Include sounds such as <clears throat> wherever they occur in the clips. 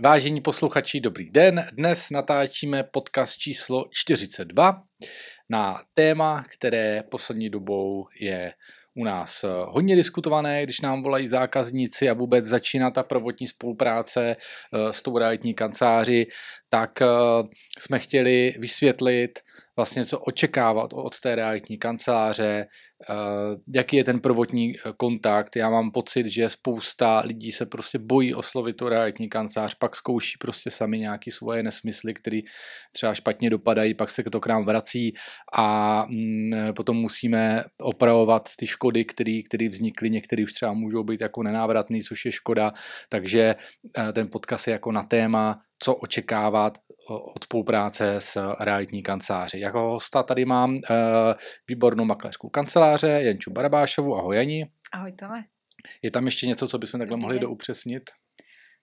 Vážení posluchači, dobrý den. Dnes natáčíme podcast číslo 42 na téma, které poslední dobou je u nás hodně diskutované, když nám volají zákazníci a vůbec začíná ta prvotní spolupráce eh, s tou realitní kanceláři, tak eh, jsme chtěli vysvětlit vlastně, co očekávat od té realitní kanceláře, Eh, jaký je ten prvotní eh, kontakt. Já mám pocit, že spousta lidí se prostě bojí oslovit tu realitní kancelář, pak zkouší prostě sami nějaký svoje nesmysly, které třeba špatně dopadají, pak se to k nám vrací a mm, potom musíme opravovat ty škody, které vznikly, některé už třeba můžou být jako nenávratný, což je škoda, takže eh, ten podcast je jako na téma, co očekávat od spolupráce s realitní kanceláři. Jako hosta tady mám uh, výbornou makléřskou kanceláře Janču Barabášovu. Ahoj Jani. Ahoj Tome. Je tam ještě něco, co bychom takhle mohli doupřesnit?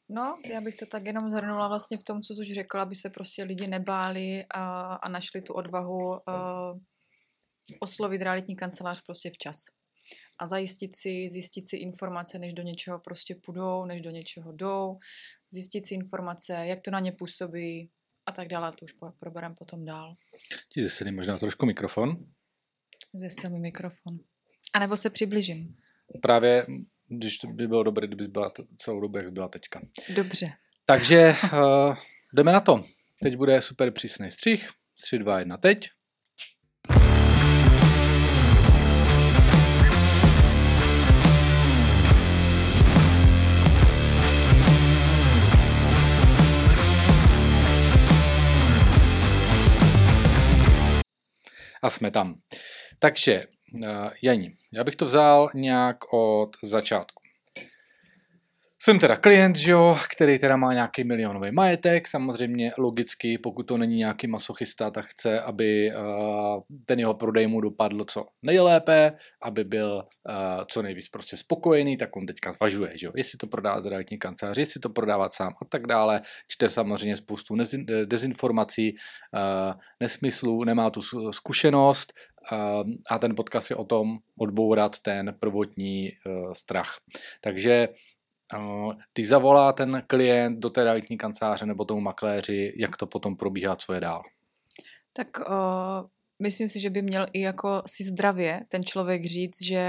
No, já bych to tak jenom zhrnula vlastně v tom, co jsi už řekla, aby se prostě lidi nebáli a, a našli tu odvahu uh, oslovit realitní kancelář prostě včas. A zajistit si, zjistit si informace, než do něčeho prostě půjdou, než do něčeho jdou, zjistit si informace, jak to na ně působí a tak dále. To už probereme potom dál. Ti zesilím možná trošku mikrofon. Zesil mi mikrofon. A nebo se přibližím. Právě, když by bylo dobré, kdyby byla celou dobu, jak byla teďka. Dobře. Takže uh, jdeme na to. Teď bude super přísný střih. 3, 2, 1, teď. A jsme tam. Takže, uh, Jani, já bych to vzal nějak od začátku. Jsem teda klient, že jo, který teda má nějaký milionový majetek, samozřejmě logicky, pokud to není nějaký masochista, tak chce, aby uh, ten jeho prodej mu dopadl co nejlépe, aby byl uh, co nejvíc prostě spokojený, tak on teďka zvažuje, že jo, jestli to prodá z realitní kancelář, jestli to prodávat sám a tak dále, čte samozřejmě spoustu dezinformací, uh, nesmyslů, nemá tu zkušenost, a ten podcast je o tom odbourat ten prvotní strach. Takže když zavolá ten klient do té realitní kanceláře nebo tomu makléři, jak to potom probíhá, co je dál? Tak uh, myslím si, že by měl i jako si zdravě ten člověk říct, že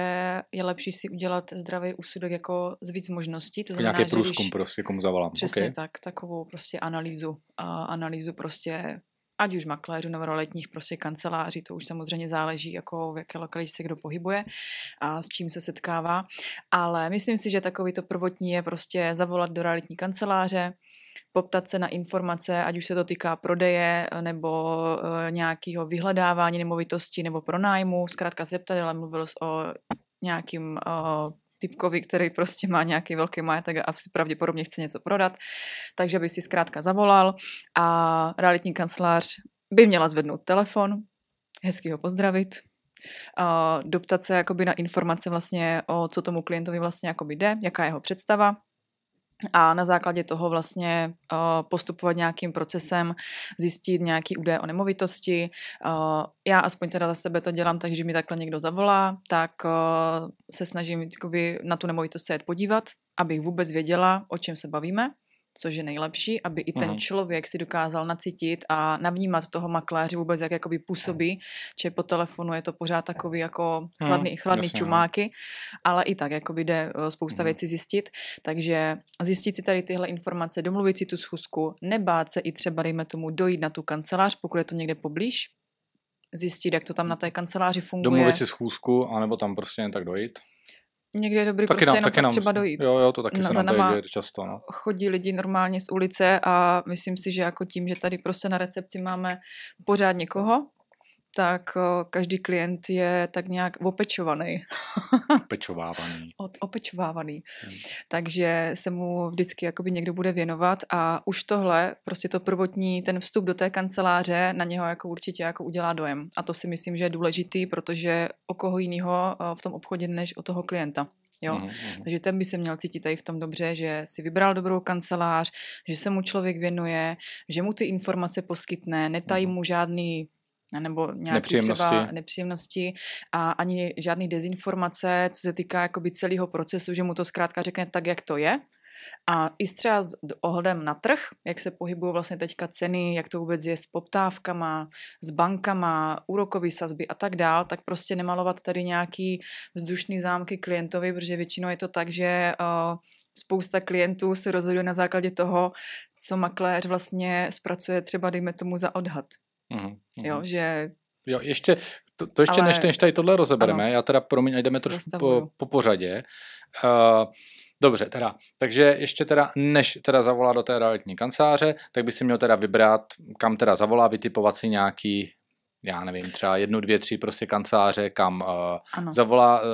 je lepší si udělat zdravý úsudek jako z víc možností. To znamená, nějaký průzkum když, prostě, komu zavolám. Přesně okay. tak, takovou prostě analýzu. Uh, analýzu prostě ať už makléřů nebo realitních prostě kanceláří, to už samozřejmě záleží, jako v jaké lokalitě se kdo pohybuje a s čím se setkává. Ale myslím si, že takový to prvotní je prostě zavolat do realitní kanceláře, poptat se na informace, ať už se to týká prodeje nebo uh, nějakého vyhledávání nemovitosti nebo pronájmu, zkrátka zeptat, ale mluvil o nějakým uh, typkovi, který prostě má nějaký velký majetek a pravděpodobně chce něco prodat, takže by si zkrátka zavolal a realitní kancelář by měla zvednout telefon, hezky ho pozdravit, doptat se jakoby na informace vlastně o co tomu klientovi vlastně jakoby jde, jaká je jeho představa, a na základě toho vlastně uh, postupovat nějakým procesem, zjistit nějaký údaje o nemovitosti. Uh, já aspoň teda za sebe to dělám tak, že mi takhle někdo zavolá, tak uh, se snažím na tu nemovitost se jet podívat, abych vůbec věděla, o čem se bavíme což je nejlepší, aby i ten uh-huh. člověk si dokázal nacítit a navnímat toho makléře vůbec, jak jakoby působí, že po telefonu je to pořád takový jako chladný, uh-huh. chladný Jasně, no. čumáky, ale i tak jakoby jde eh, spousta věcí zjistit, takže zjistit si tady tyhle informace, domluvit si tu schůzku, nebát se i třeba, dejme tomu, dojít na tu kancelář, pokud je to někde poblíž, zjistit, jak to tam na té kanceláři funguje. Domluvit si schůzku, anebo tam prostě jen tak dojít? Někdy je dobrý taky prostě nám, jenom taky nám, třeba dojít. Jo, jo, to taky no, se nám tady často. No. Chodí lidi normálně z ulice a myslím si, že jako tím, že tady prostě na recepci máme pořád někoho, tak o, každý klient je tak nějak opečovaný. <laughs> Opečovávaný. opečovávaný. Hmm. Takže se mu vždycky jakoby někdo bude věnovat a už tohle, prostě to prvotní, ten vstup do té kanceláře na něho jako určitě jako udělá dojem. A to si myslím, že je důležitý, protože o koho jiného v tom obchodě než o toho klienta. Jo? Mm, hmm Takže ten by se měl cítit tady v tom dobře, že si vybral dobrou kancelář, že se mu člověk věnuje, že mu ty informace poskytne, netají mm. mu žádný nebo nějaké nepříjemnosti. třeba nepříjemnosti a ani žádný dezinformace, co se týká jakoby celého procesu, že mu to zkrátka řekne tak, jak to je A i třeba s ohledem na trh, jak se pohybují vlastně teďka ceny, jak to vůbec je s poptávkama, s bankama, úrokové sazby a tak dál, tak prostě nemalovat tady nějaký vzdušný zámky klientovi, protože většinou je to tak, že uh, spousta klientů se rozhoduje na základě toho, co makléř vlastně zpracuje třeba, dejme tomu, za odhad. Mm-hmm. Jo, že... Jo, ještě, to, to ještě Ale... než, než tady tohle rozebereme, ano. já teda, promiň, jdeme trošku po, po pořadě. Uh, Dobře, teda, takže ještě teda, než teda zavolá do té realitní kanceláře, tak by si měl teda vybrat, kam teda zavolá, vytipovat si nějaký já nevím, třeba jednu, dvě, tři prostě kanceláře, kam uh, zavolá, uh,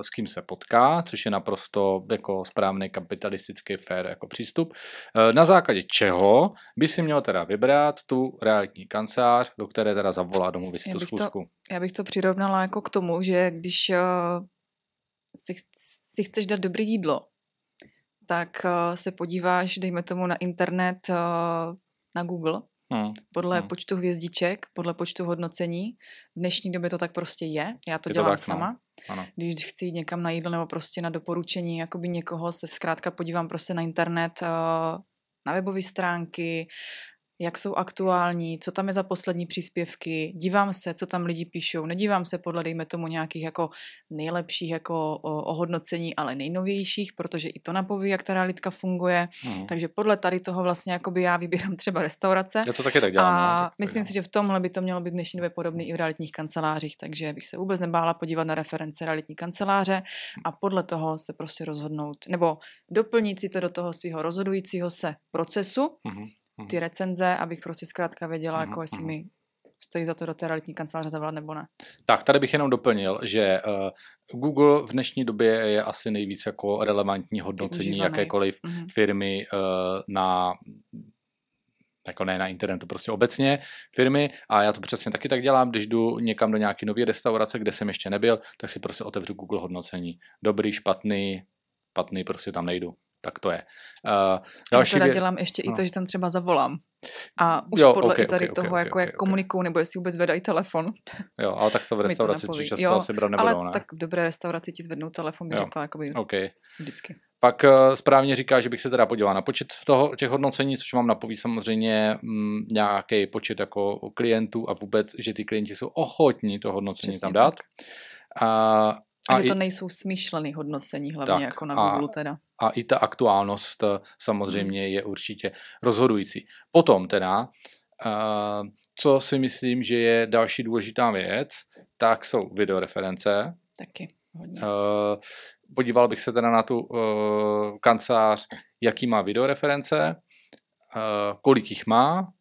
s kým se potká, což je naprosto jako správný kapitalistický fair jako přístup. Uh, na základě čeho by si měl teda vybrat tu realitní kancelář, do které teda zavolá domů si tu schůzku. To, já bych to přirovnala jako k tomu, že když uh, si, si chceš dát dobré jídlo, tak uh, se podíváš, dejme tomu na internet, uh, na Google Hmm. Podle hmm. počtu hvězdiček, podle počtu hodnocení. V dnešní době to tak prostě je. Já to je dělám to tak, no. sama. No. Ano. Když chci jít někam na jídlo nebo prostě na doporučení jakoby někoho, se zkrátka podívám prostě na internet, eh, na webové stránky, jak jsou aktuální, co tam je za poslední příspěvky, dívám se, co tam lidi píšou, nedívám se podle, dejme tomu, nějakých jako nejlepších jako ohodnocení, ale nejnovějších, protože i to napoví, jak ta realitka funguje. Hmm. Takže podle tady toho vlastně jakoby já vybírám třeba restaurace. Já to taky tak dělám. A no, tak myslím si, že v tomhle by to mělo být dnešní době podobný i v realitních kancelářích, takže bych se vůbec nebála podívat na reference realitní kanceláře a podle toho se prostě rozhodnout, nebo doplnit si to do toho svého rozhodujícího se procesu, hmm ty mhm. recenze, abych prostě zkrátka věděla, mm jako jestli mhm. mi stojí za to do té realitní kanceláře zavolat nebo ne. Tak, tady bych jenom doplnil, že uh, Google v dnešní době je asi nejvíc jako relevantní hodnocení jakékoliv mm-hmm. firmy uh, na jako ne na internetu, prostě obecně firmy a já to přesně taky tak dělám, když jdu někam do nějaké nové restaurace, kde jsem ještě nebyl, tak si prostě otevřu Google hodnocení. Dobrý, špatný, špatný, prostě tam nejdu tak to je. Uh, další Já teda vě... dělám ještě no. i to, že tam třeba zavolám. A už jo, podle okay, i tady okay, toho, okay, jako okay, jak okay. komunikují, nebo jestli vůbec vedají telefon. Jo, ale tak to v <laughs> restauraci to často jo, asi brát nebudou, ale ne? tak v dobré restauraci ti zvednou telefon, by jo, řekla, jakoby okay. vždycky. Pak uh, správně říká, že bych se teda podíval na počet toho, těch hodnocení, což mám napoví samozřejmě m, mm, nějaký počet jako klientů a vůbec, že ty klienti jsou ochotní to hodnocení Přesně tam dát. Tak. A a, a že to nejsou smýšlený hodnocení, hlavně tak, jako na Google teda. A i ta aktuálnost eh, samozřejmě hmm. je určitě rozhodující. Potom teda, uh, co si myslím, že je další důležitá věc, tak jsou videoreference. Taky, hodně. Uh, podíval bych se teda na tu uh, kancelář, jaký má videoreference, uh, kolik jich má,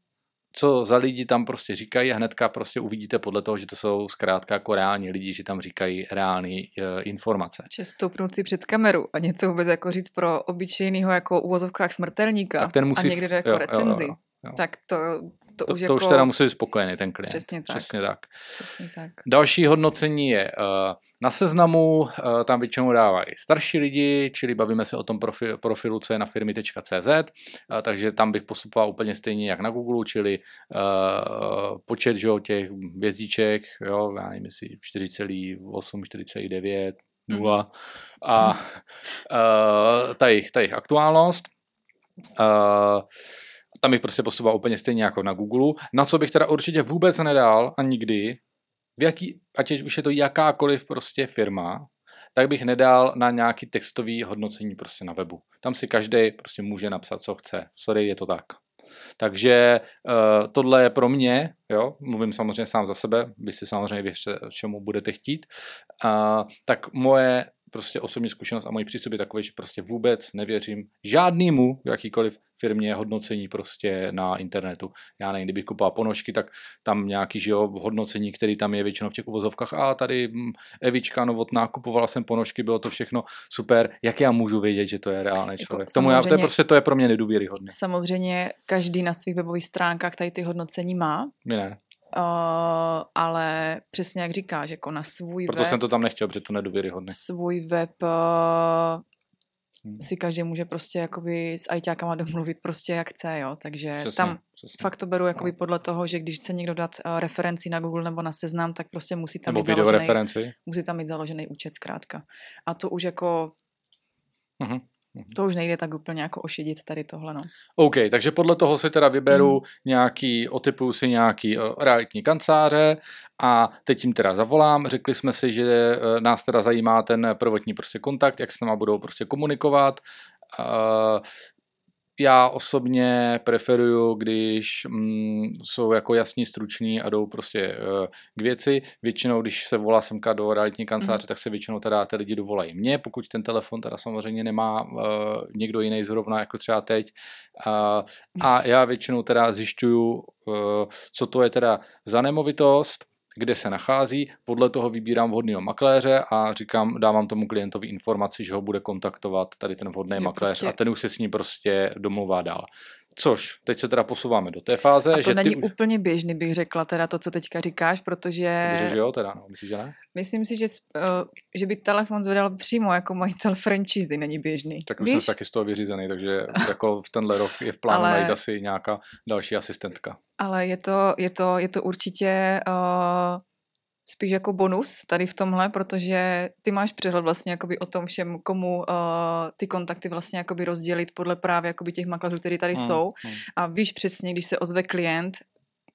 co za lidi tam prostě říkají a hnedka prostě uvidíte podle toho, že to jsou zkrátka jako reální lidi, že tam říkají reální uh, informace. Čestoupnout si před kameru a něco vůbec jako říct pro obyčejného jako uvozovkách smrtelníka tak ten musí, a někde jako jo, recenzi. Jo, jo, jo. Tak to, to, to už, to jako... už teda musí být spokojený ten klient. Přesně tak. Přesně tak. Přesně tak. Další hodnocení je uh, na seznamu, uh, tam většinou dávají starší lidi, čili bavíme se o tom profi, profilu, co je na firmy.cz, uh, takže tam bych postupoval úplně stejně jak na Google, čili uh, počet že, těch hvězdiček, jo, já nevím, jestli 4,8, 4,9, 0 a uh, ta, jejich, ta jejich aktuálnost. Uh, tam bych prostě postupoval úplně stejně jako na Google. Na co bych teda určitě vůbec nedal a nikdy, v jaký, ať už je to jakákoliv prostě firma, tak bych nedal na nějaký textový hodnocení prostě na webu. Tam si každý prostě může napsat, co chce. Sorry, je to tak. Takže uh, tohle je pro mě, jo, mluvím samozřejmě sám za sebe, vy si samozřejmě věřte, čemu budete chtít, uh, tak moje prostě osobní zkušenost a můj přístup je takový, že prostě vůbec nevěřím žádnému jakýkoliv firmě hodnocení prostě na internetu. Já nevím, kdybych kupoval ponožky, tak tam nějaký že jo, hodnocení, který tam je většinou v těch uvozovkách. A tady hm, Evička Novotná, kupovala jsem ponožky, bylo to všechno super. Jak já můžu vědět, že to je reálný jako člověk? Jako, Tomu já, to je prostě to je pro mě nedůvěryhodné. Samozřejmě každý na svých webových stránkách tady ty hodnocení má. Ne. Uh, ale přesně jak říkáš, jako na svůj Proto web... jsem to tam nechtěl, protože to nedůvěryhodné. Svůj web uh, hmm. si každý může prostě jakoby s ajťákama domluvit prostě jak chce, jo, takže přesně, tam přesně. fakt to beru jakoby no. podle toho, že když chce někdo dát uh, referenci na Google nebo na seznam, tak prostě musí tam, nebo mít založený, musí tam mít založený účet zkrátka. A to už jako... Uh-huh. To už nejde tak úplně jako ošidit tady tohle, no. OK, takže podle toho si teda vyberu mm. nějaký, otypuju si nějaký uh, realitní kanceláře a teď jim teda zavolám. Řekli jsme si, že uh, nás teda zajímá ten prvotní prostě kontakt, jak s náma budou prostě komunikovat. Uh, já osobně preferuju, když mm, jsou jako jasní, struční a jdou prostě uh, k věci. Většinou, když se volá semka do realitní kanceláře, mm. tak se většinou teda ty lidi dovolají mě, pokud ten telefon teda samozřejmě nemá uh, někdo jiný zrovna jako třeba teď. Uh, a já většinou teda zjišťuju, uh, co to je teda za nemovitost, kde se nachází, podle toho vybírám vhodného makléře a říkám, dávám tomu klientovi informaci, že ho bude kontaktovat tady ten vhodný makléř prostě... a ten už se s ní prostě domluvá dál. Což, teď se teda posouváme do té fáze. A to že není ty... úplně běžný, bych řekla, teda to, co teďka říkáš, protože... Takže, že jo, teda, no, myslíš, že ne? Myslím si, že, uh, že by telefon zvedal přímo jako majitel franchise, není běžný. Tak už jsem taky z toho vyřízený, takže jako v tenhle rok je v plánu Ale... najít asi nějaká další asistentka. Ale je to, je to, je to určitě uh, spíš jako bonus tady v tomhle, protože ty máš přehled vlastně jakoby o tom všem, komu uh, ty kontakty vlastně jakoby rozdělit podle právě jakoby těch makléřů, který tady hmm, jsou. Hmm. A víš přesně, když se ozve klient,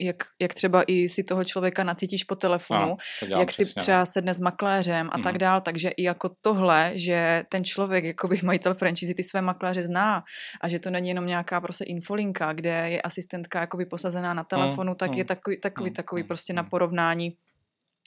jak, jak třeba i si toho člověka nacítíš po telefonu, no, jak si no. třeba sedne s makléřem a mm. tak dál, takže i jako tohle, že ten člověk, jakoby majitel franchise, ty své makléře zná a že to není jenom nějaká prostě infolinka, kde je asistentka jakoby posazená na telefonu, mm. tak mm. je takový, takový, mm. takový prostě na porovnání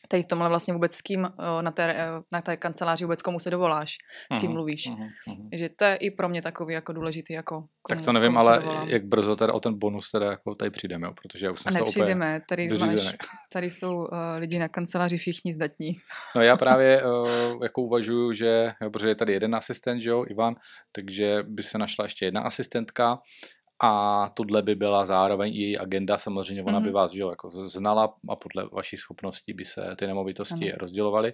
tady v tomhle vlastně vůbec s kým na té, na té kanceláři vůbec komu se dovoláš, s kým uh-huh, mluvíš. Uh-huh, uh-huh. že to je i pro mě takový jako důležitý, jako komu, Tak to nevím, ale jak brzo teda o ten bonus teda jako tady přijdeme, jo? protože já už jsem A nepřijdeme, tady, máš, tady jsou uh, lidi na kanceláři všichni zdatní. No já právě uh, <laughs> jako uvažuju, že, protože je tady jeden asistent, že jo, Ivan, takže by se našla ještě jedna asistentka, a tohle by byla zároveň i její agenda, samozřejmě ona mm-hmm. by mhm. vás že, jako znala a podle vaší schopností by se ty nemovitosti ano. rozdělovaly,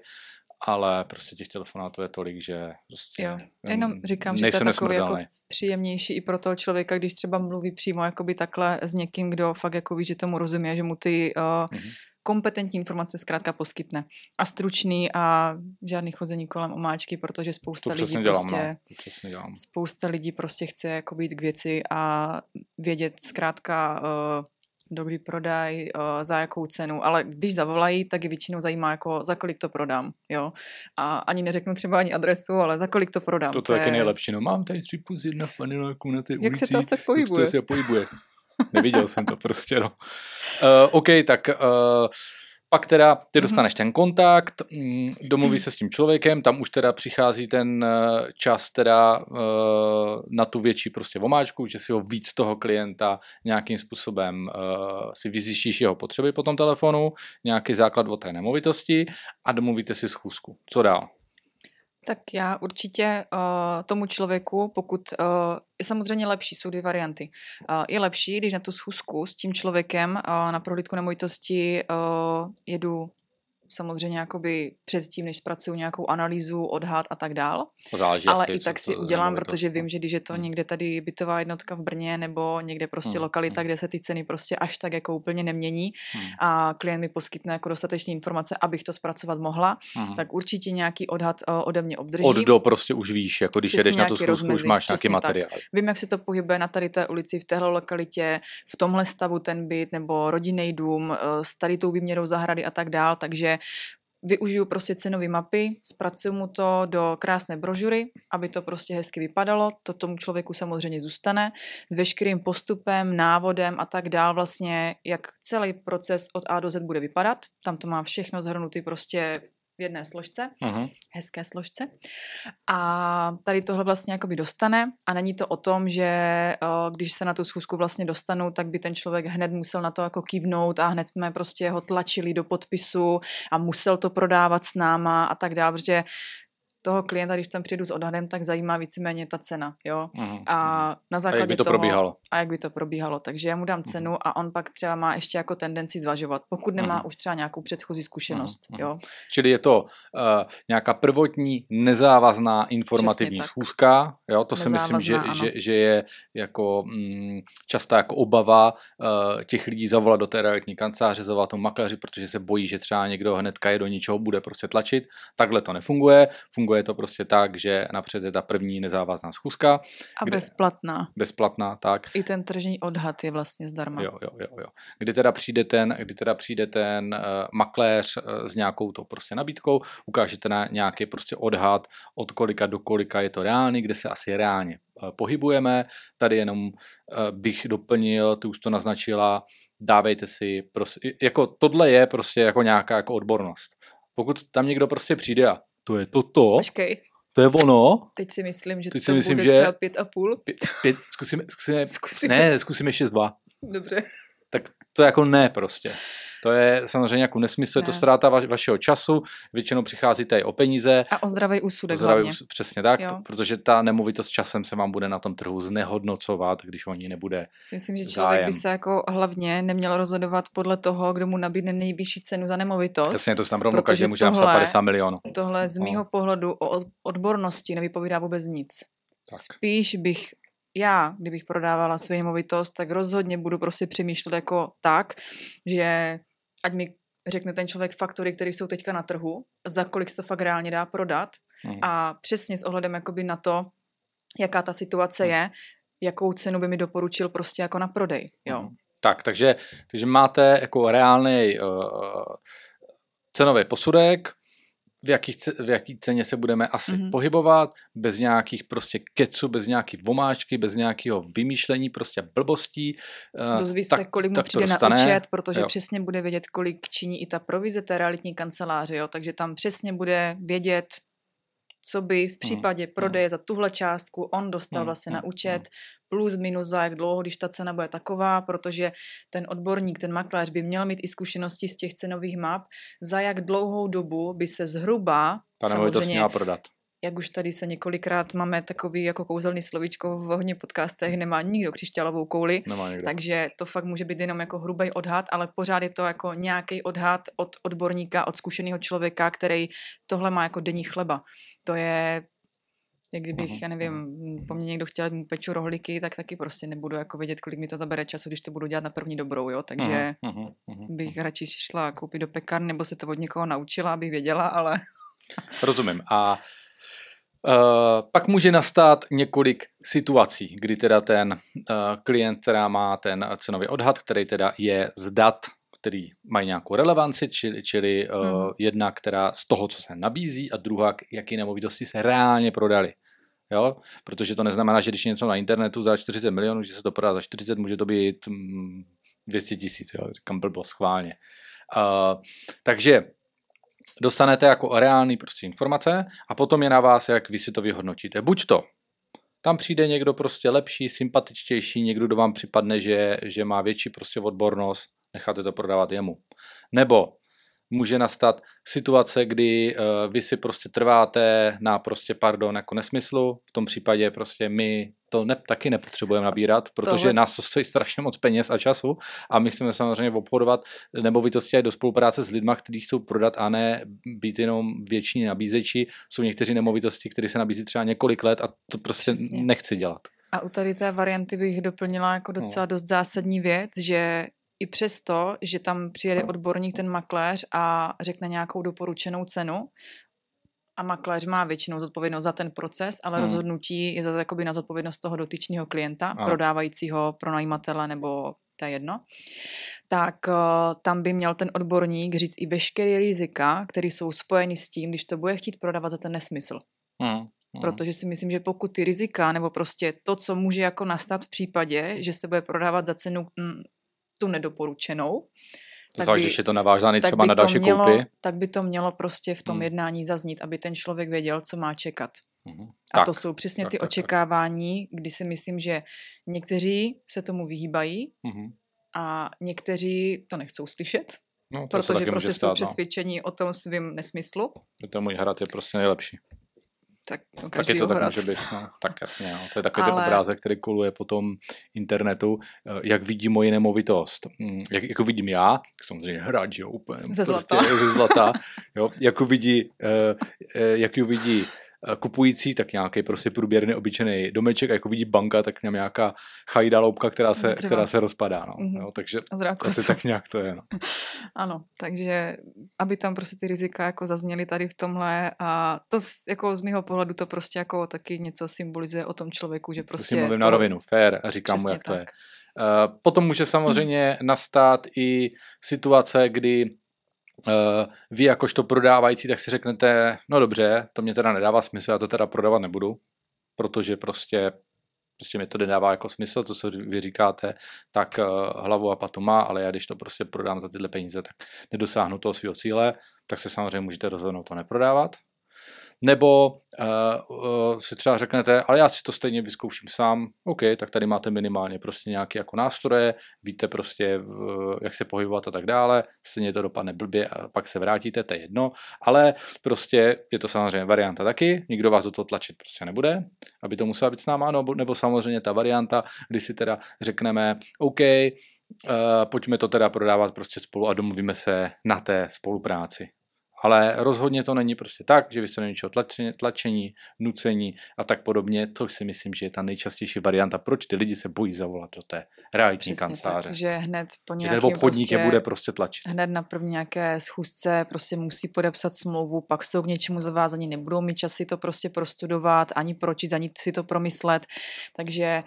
ale prostě těch telefonátů je tolik, že prostě jo. Jenom říkám, že to je takový jako příjemnější i pro toho člověka, když třeba mluví přímo jakoby takhle s někým, kdo fakt jako ví, že tomu rozumí a že mu ty uh, mm-hmm kompetentní informace zkrátka poskytne. A stručný a žádný chození kolem omáčky, protože spousta lidí dělám, prostě, no. dělám. spousta lidí prostě chce jako být k věci a vědět zkrátka uh, dokdy prodají, uh, za jakou cenu, ale když zavolají, tak je většinou zajímá, jako za kolik to prodám, jo. A ani neřeknu třeba ani adresu, ale za kolik to prodám. To, to, to je nejlepší, no mám tady 3 plus 1 v paneláku na té ulici. Jak se to asi pohybuje? Jak se pohybuje. Neviděl jsem to prostě, no. Uh, OK, tak uh, pak teda ty mhm. dostaneš ten kontakt, mm, domluví se s tím člověkem, tam už teda přichází ten eh, čas teda na tu větší prostě vomáčku, že si ho víc toho klienta nějakým způsobem si vyzjištíš jeho potřeby po tom telefonu, nějaký základ o té nemovitosti a domluvíte si schůzku. Co dál? Tak já určitě uh, tomu člověku, pokud uh, je samozřejmě lepší, jsou dvě varianty. Uh, je lepší, když na tu schůzku s tím člověkem uh, na prohlídku nemovitosti uh, jedu samozřejmě jakoby předtím, než zpracuju nějakou analýzu, odhad a tak dál. Záleží, Ale i tak si udělám, protože vím, že když je to hmm. někde tady bytová jednotka v Brně nebo někde prostě hmm. lokalita, hmm. kde se ty ceny prostě až tak jako úplně nemění hmm. a klient mi poskytne jako dostatečné informace, abych to zpracovat mohla, hmm. tak určitě nějaký odhad uh, ode mě obdrží. Od do prostě už víš, jako když jedeš na tu schůzku, už máš nějaký materiál. Tak. Vím, jak se to pohybuje na tady té ulici, v téhle lokalitě, v tomhle stavu ten byt nebo rodinný dům, uh, s tady tou výměrou zahrady a tak dál, takže využiju prostě cenové mapy, zpracuju mu to do krásné brožury, aby to prostě hezky vypadalo, to tomu člověku samozřejmě zůstane, s veškerým postupem, návodem a tak dál vlastně, jak celý proces od A do Z bude vypadat. Tam to má všechno zhrnutý prostě v jedné složce, uh-huh. hezké složce. A tady tohle vlastně jakoby dostane a není to o tom, že když se na tu schůzku vlastně dostanu, tak by ten člověk hned musel na to jako kývnout a hned jsme prostě ho tlačili do podpisu a musel to prodávat s náma a tak dále, protože toho klienta, když tam přijdu s odhadem, tak zajímá víceméně ta cena, jo. Uh-huh. A na základě a jak by to toho, probíhalo? A jak by to probíhalo. Takže já mu dám cenu uh-huh. a on pak třeba má ještě jako tendenci zvažovat, pokud nemá uh-huh. už třeba nějakou předchozí zkušenost, uh-huh. jo. Čili je to uh, nějaká prvotní nezávazná informativní schůzka, jo, to nezávazná, si myslím, že, že, že je jako mm, častá jako obava uh, těch lidí zavolat do té realitní kanceláře, zavolat tomu makléři, protože se bojí, že třeba někdo hnedka je do ničeho bude prostě tlačit. Takhle to nefunguje. Funguje funguje to prostě tak, že napřed je ta první nezávazná schůzka. A kde, bezplatná. Bezplatná, tak. I ten tržní odhad je vlastně zdarma. Jo, jo, jo, jo. Kdy teda přijde ten, kdy teda přijde ten uh, makléř uh, s nějakou to prostě nabídkou, ukážete na nějaký prostě odhad, od kolika do kolika je to reálný, kde se asi reálně uh, pohybujeme. Tady jenom uh, bych doplnil, ty už to naznačila, dávejte si, prostě, jako tohle je prostě jako nějaká jako odbornost. Pokud tam někdo prostě přijde a to je toto, Počkej. to je ono. Teď si myslím, že Teď to myslím, bude že- třeba pět a půl. Pě, pět, zkusíme, zkusíme, <laughs> Zkusíme. ne, zkusíme 6-2. Dobře. Tak to jako ne prostě. To je samozřejmě jako nesmysl, je to Ne. ztráta va- vašeho času, většinou přicházíte i o peníze, A o zdravý úsudek Zdraví, hlavně. přesně tak, Jo. protože ta nemovitost časem se vám bude na tom trhu znehodnocovat, když o ní nebude. Si myslím, že člověk zájem. by se jako hlavně neměl rozhodovat podle toho, kdo mu nabídne nejvyšší cenu za nemovitost. Jasně, to tam rovnou každý může napsat tohle- 50 milionů. Tohle z No. mýho pohledu o od- odbornosti nevypovídá vůbec nic. Tak. Spíš bych já, kdybych prodávala svou nemovitost, tak rozhodně budu prostě přemýšlet jako tak, že ať mi řekne ten člověk faktory, které jsou teďka na trhu, za kolik se to fakt reálně dá prodat Mhm. a přesně s ohledem jakoby na to, jaká ta situace Hmm. je, jakou cenu by mi doporučil prostě jako na prodej. Jo. Mhm. Tak, takže, takže máte jako reálný uh, cenový posudek, v, jakých, v jaký ceně se budeme asi Mhm. mm-hmm. pohybovat, bez nějakých prostě keců, bez nějaký vomáčky, bez nějakého vymýšlení, prostě blbostí. eh, Dozví se, kolik mu tak přijde na účet, protože jo. přesně bude vědět, kolik činí i ta provize té realitní kanceláře, jo? takže tam přesně bude vědět, co by v případě prodeje za tuhle částku on dostal Hmm, vlastně hmm, na účet, plus minus za jak dlouho, když ta cena bude taková, protože ten odborník, ten makléř by měl mít i zkušenosti z těch cenových map, za jak dlouhou dobu by se zhruba, Ta nemovitost samozřejmě měla prodat. Jak už tady se několikrát máme takový jako kouzelný slovíčko v hodně podcastech, nemá nikdo křišťálovou kouli, Nemá někdo. takže to fakt může být jenom jako hrubý odhad, ale pořád je to jako nějaký odhad od odborníka, od zkušeného člověka, který tohle má jako denní chleba. To je, jak kdybych, Mhm, já nevím, po mně někdo chtěl, mu peču rohlíky, tak taky prostě nebudu jako vědět, kolik mi to zabere času, když to budu dělat na první dobrou, jo, takže Mhm, mhm, mhm. bych radši šla koupit do pekárny, nebo se to od někoho naučila, abych věděla, ale Rozumím. A uh, pak může nastat několik situací, kdy teda ten uh, klient, která má ten cenový odhad, který teda je z dat, který mají nějakou relevanci, čili, čili Mhm. jedna, která z toho, co se nabízí a druhá, jaký nemovitosti se reálně prodaly. Jo? Protože to neznamená, že když je něco na internetu za 40 milionů, že se to prodá za 40, může to být mm, 200 tisíc, jo? říkám blbo, schválně. Uh, takže dostanete jako reální prostě informace a potom je na vás, jak vy si to vyhodnotíte. Buď to, tam přijde někdo prostě lepší, sympatičtější, někdo, kdo vám připadne, že, že má větší prostě odbornost, necháte to prodávat jemu. Nebo může nastat situace, kdy uh, vy si prostě trváte na prostě, pardon, jako nesmyslu, v tom případě prostě my to ne, taky nepotřebujeme nabírat, protože Tohle- nás to stojí strašně moc peněz a času a my chceme samozřejmě obchodovat nemovitosti do spolupráce s lidmi, kteří chcou prodat a ne být jenom věční nabízeči. Jsou někteří nemovitosti, které se nabízí třeba několik let a to prostě Přesně. nechci dělat. A u tady té varianty bych doplnila jako docela dost zásadní věc, že i přesto, že tam přijede odborník, ten makléř a řekne nějakou doporučenou cenu, a makléř má většinou zodpovědnost za ten proces, ale Hmm. rozhodnutí je zase jakoby na zodpovědnost toho dotyčného klienta, Ano. prodávajícího, pronajímatele nebo to je jedno, tak uh, tam by měl ten odborník říct i veškeré rizika, které jsou spojeny s tím, když to bude chtít prodávat za ten nesmysl. Hmm. Hmm. Protože si myslím, že pokud ty rizika nebo prostě to, co může jako nastat v případě, že se bude prodávat za cenu mm, tu nedoporučenou, tak Zvlášť, by- když je to tak třeba na to další mělo, koupy. tak by to mělo prostě v tom Hmm. jednání zaznít, aby ten člověk věděl, co má čekat. Mhm. A Tak, to jsou přesně tak, ty tak, očekávání, kdy si myslím, že někteří se tomu vyhýbají Mhm. a někteří to nechcou slyšet, No, to protože prostě může jsou stát, no. přesvědčení o tom svým nesmyslu. Že ten můj hrad je prostě nejlepší. Tak to Taky každý to tak může být. No, tak jasně, no. to je takový ten Ale- obrázek, který koluje po tom internetu, eh, jak vidí moji nemovitost. Mm, Jak, jako vidím já, samozřejmě že jo, úplně. Ze prostě zlata. Ze zlata, jo, jak ji vidí, eh, eh, jak ji vidí kupující, tak nějaký prostě průběrný obyčejný domeček a jako vidí banka, tak tam nějaká chajda loupka, která se, která se rozpadá. No. Mm-hmm. Jo, takže asi tak nějak to je. No. <laughs> ano, takže aby tam prostě ty rizika jako zazněly tady v tomhle a to jako z mého pohledu to prostě jako taky něco symbolizuje o tom člověku, že prostě... Si mluvím to... na rovinu, fair a říkám mu, jak tak. to je. Uh, potom může samozřejmě mm. nastat i situace, kdy Uh, vy jakožto prodávající, tak si řeknete, no dobře, to mě teda nedává smysl, já to teda prodávat nebudu, protože prostě, prostě mi to nedává jako smysl, to, co vy říkáte, tak uh, hlavu a patu má, ale já když to prostě prodám za tyhle peníze, tak nedosáhnu toho svého cíle, tak se samozřejmě můžete rozhodnout to neprodávat. Nebo uh, uh, si třeba řeknete, ale já si to stejně vyzkouším sám, OK, tak tady máte minimálně prostě nějaké jako nástroje, víte prostě, uh, jak se pohybovat a tak dále, stejně to dopadne blbě a pak se vrátíte, to je jedno, ale prostě je to samozřejmě varianta taky, nikdo vás do toho tlačit prostě nebude, aby to musela být s náma, nebo, nebo samozřejmě ta varianta, kdy si teda řekneme, OK, Uh, pojďme to teda prodávat prostě spolu a domluvíme se na té spolupráci. Ale rozhodně to není prostě tak, že vy se do něčeho tlačení, tlačení, nucení a tak podobně, což si myslím, že je ta nejčastější varianta, proč ty lidi se bojí zavolat do té realitní kanceláře. Tak, že hned po nějakém že obchodník prostě, je bude prostě tlačit. Hned na první nějaké schůzce prostě musí podepsat smlouvu, pak jsou k něčemu zavázaní, nebudou mít čas si to prostě prostudovat, ani pročít, ani si to promyslet. Takže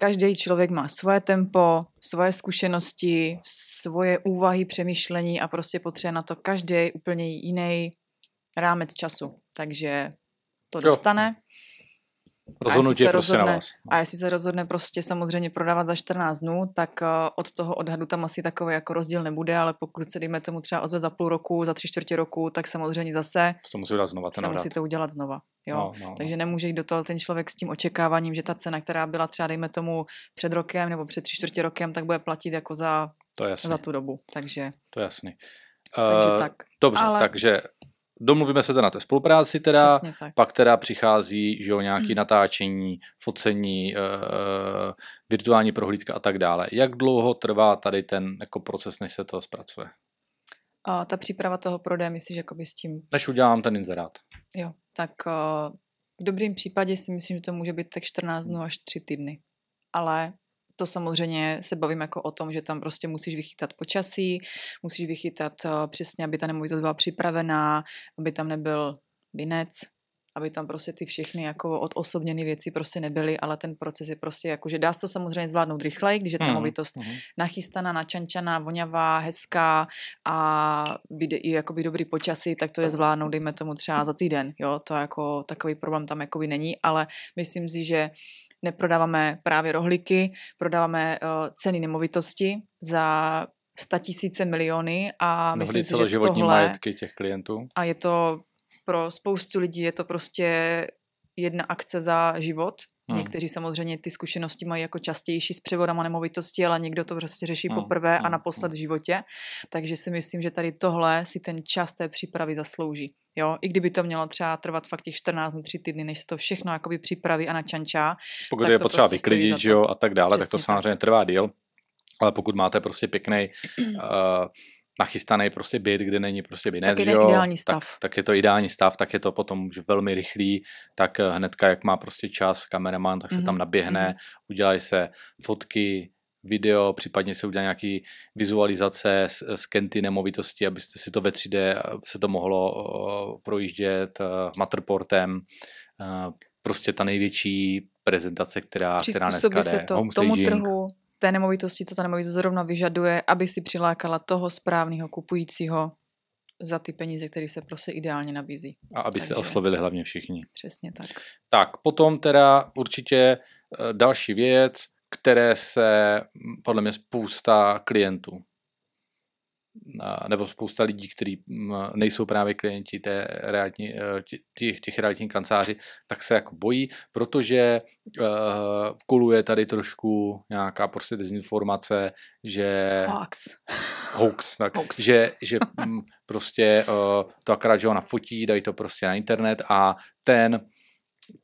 Každý člověk má svoje tempo, svoje zkušenosti, svoje úvahy, přemýšlení a prostě potřebuje na to každý úplně jiný rámec času. Takže to dostane. Jo. Rozhodnutí je prostě rozhodne, na vás. A jestli se rozhodne prostě samozřejmě prodávat za 14 dnů, tak uh, od toho odhadu tam asi takový jako rozdíl nebude, ale pokud se dejme tomu třeba ozve za půl roku, za tři čtvrtě roku, tak samozřejmě zase to musí udělat znova, ten musí to udělat znova. Jo? No, no, no. Takže nemůže jít do toho ten člověk s tím očekáváním, že ta cena, která byla třeba dejme tomu před rokem nebo před tři čtvrtě rokem, tak bude platit jako za, to za tu dobu. Takže, to je jasný. Takže uh, tak. Dobře, ale... takže domluvíme se teda na té spolupráci teda, pak teda přichází že jo, nějaké mm. natáčení, focení, uh, virtuální prohlídka a tak dále. Jak dlouho trvá tady ten jako proces, než se to zpracuje? A ta příprava toho prodeje, myslíš, jakoby s tím? Než udělám ten inzerát. Jo, tak uh, v dobrém případě si myslím, že to může být tak 14 dnů až 3 týdny. Ale to samozřejmě se bavím jako o tom, že tam prostě musíš vychytat počasí, musíš vychytat uh, přesně, aby ta nemovitost byla připravená, aby tam nebyl vinec, aby tam prostě ty všechny jako odosobněné věci prostě nebyly, ale ten proces je prostě jako, že dá se to samozřejmě zvládnout rychleji, když je ta nemovitost mm, nachystaná, načančaná, vonavá, hezká a bude i jakoby dobrý počasí, tak to je zvládnout, dejme tomu třeba za týden, jo, to jako takový problém tam jakoby není, ale myslím si, že neprodáváme právě rohlíky, prodáváme uh, ceny nemovitosti za tisíce miliony a Mnohdy myslím si, že tohle... majetky těch klientů. A je to pro spoustu lidí je to prostě jedna akce za život. Hmm. Někteří samozřejmě ty zkušenosti mají jako častější s převodama nemovitosti, ale někdo to prostě řeší hmm. poprvé hmm. a naposled v životě. Takže si myslím, že tady tohle si ten čas té přípravy zaslouží. Jo, i kdyby to mělo třeba trvat fakt těch 14 dní, 3 týdny, než se to všechno jakoby připraví a načančá. Pokud je potřeba prostě vyklidit, že jo, a tak dále, Přesně tak to samozřejmě tak. trvá díl. Ale pokud máte prostě pěkný uh, <clears throat> nachystaný prostě byt, kde není prostě vinec, tak je jo, ideální stav. Tak, tak je to ideální stav, tak je to potom už velmi rychlý, tak eh, hnedka, jak má prostě čas kameraman, tak se mm-hmm. tam mhm, naběhne, mm-hmm. udělají se fotky, video, případně se udělá nějaký vizualizace, skenty nemovitosti, abyste si to ve 3D eh, se to mohlo uh, projíždět uh, Matterportem. Uh, prostě ta největší prezentace, která, která dneska se to tomu trhu, té nemovitosti, co ta nemovitost zrovna vyžaduje, aby si přilákala toho správného kupujícího za ty peníze, které se prostě ideálně nabízí. A aby Takže, se oslovili hlavně všichni. Přesně tak. Tak, potom teda určitě eh, další věc, které se podle mě spousta klientů nebo spousta lidí, kteří nejsou právě klienti té realitní, těch, těch realitních kanceláří, tak se jako bojí, protože uh, koluje tady trošku nějaká prostě dezinformace, že... Hoax. Hoax, tak, Hoax. že, že prostě uh, to akorát, že ona fotí, dají to prostě na internet a ten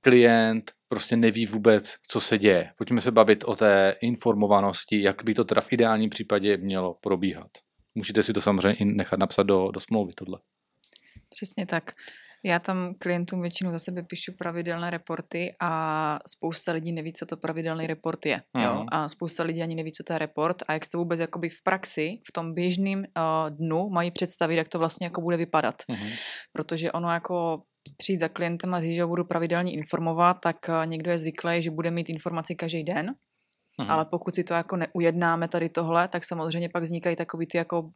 klient prostě neví vůbec, co se děje. Pojďme se bavit o té informovanosti, jak by to teda v ideálním případě mělo probíhat. Můžete si to samozřejmě i nechat napsat do, do smlouvy tohle. Přesně tak. Já tam klientům většinou za sebe píšu pravidelné reporty a spousta lidí neví, co to pravidelný report je. Jo? Mhm. A spousta lidí ani neví, co to je report a jak se to vůbec jakoby v praxi, v tom běžném uh, dnu mají představit, jak to vlastně jako bude vypadat. Mhm. Protože ono jako přijít za klientem a říct, že ho budu pravidelně informovat, tak uh, někdo je zvyklý, že bude mít informaci každý den, Mhm. ale pokud si to jako neujednáme tady tohle, tak samozřejmě pak vznikají takový ty jako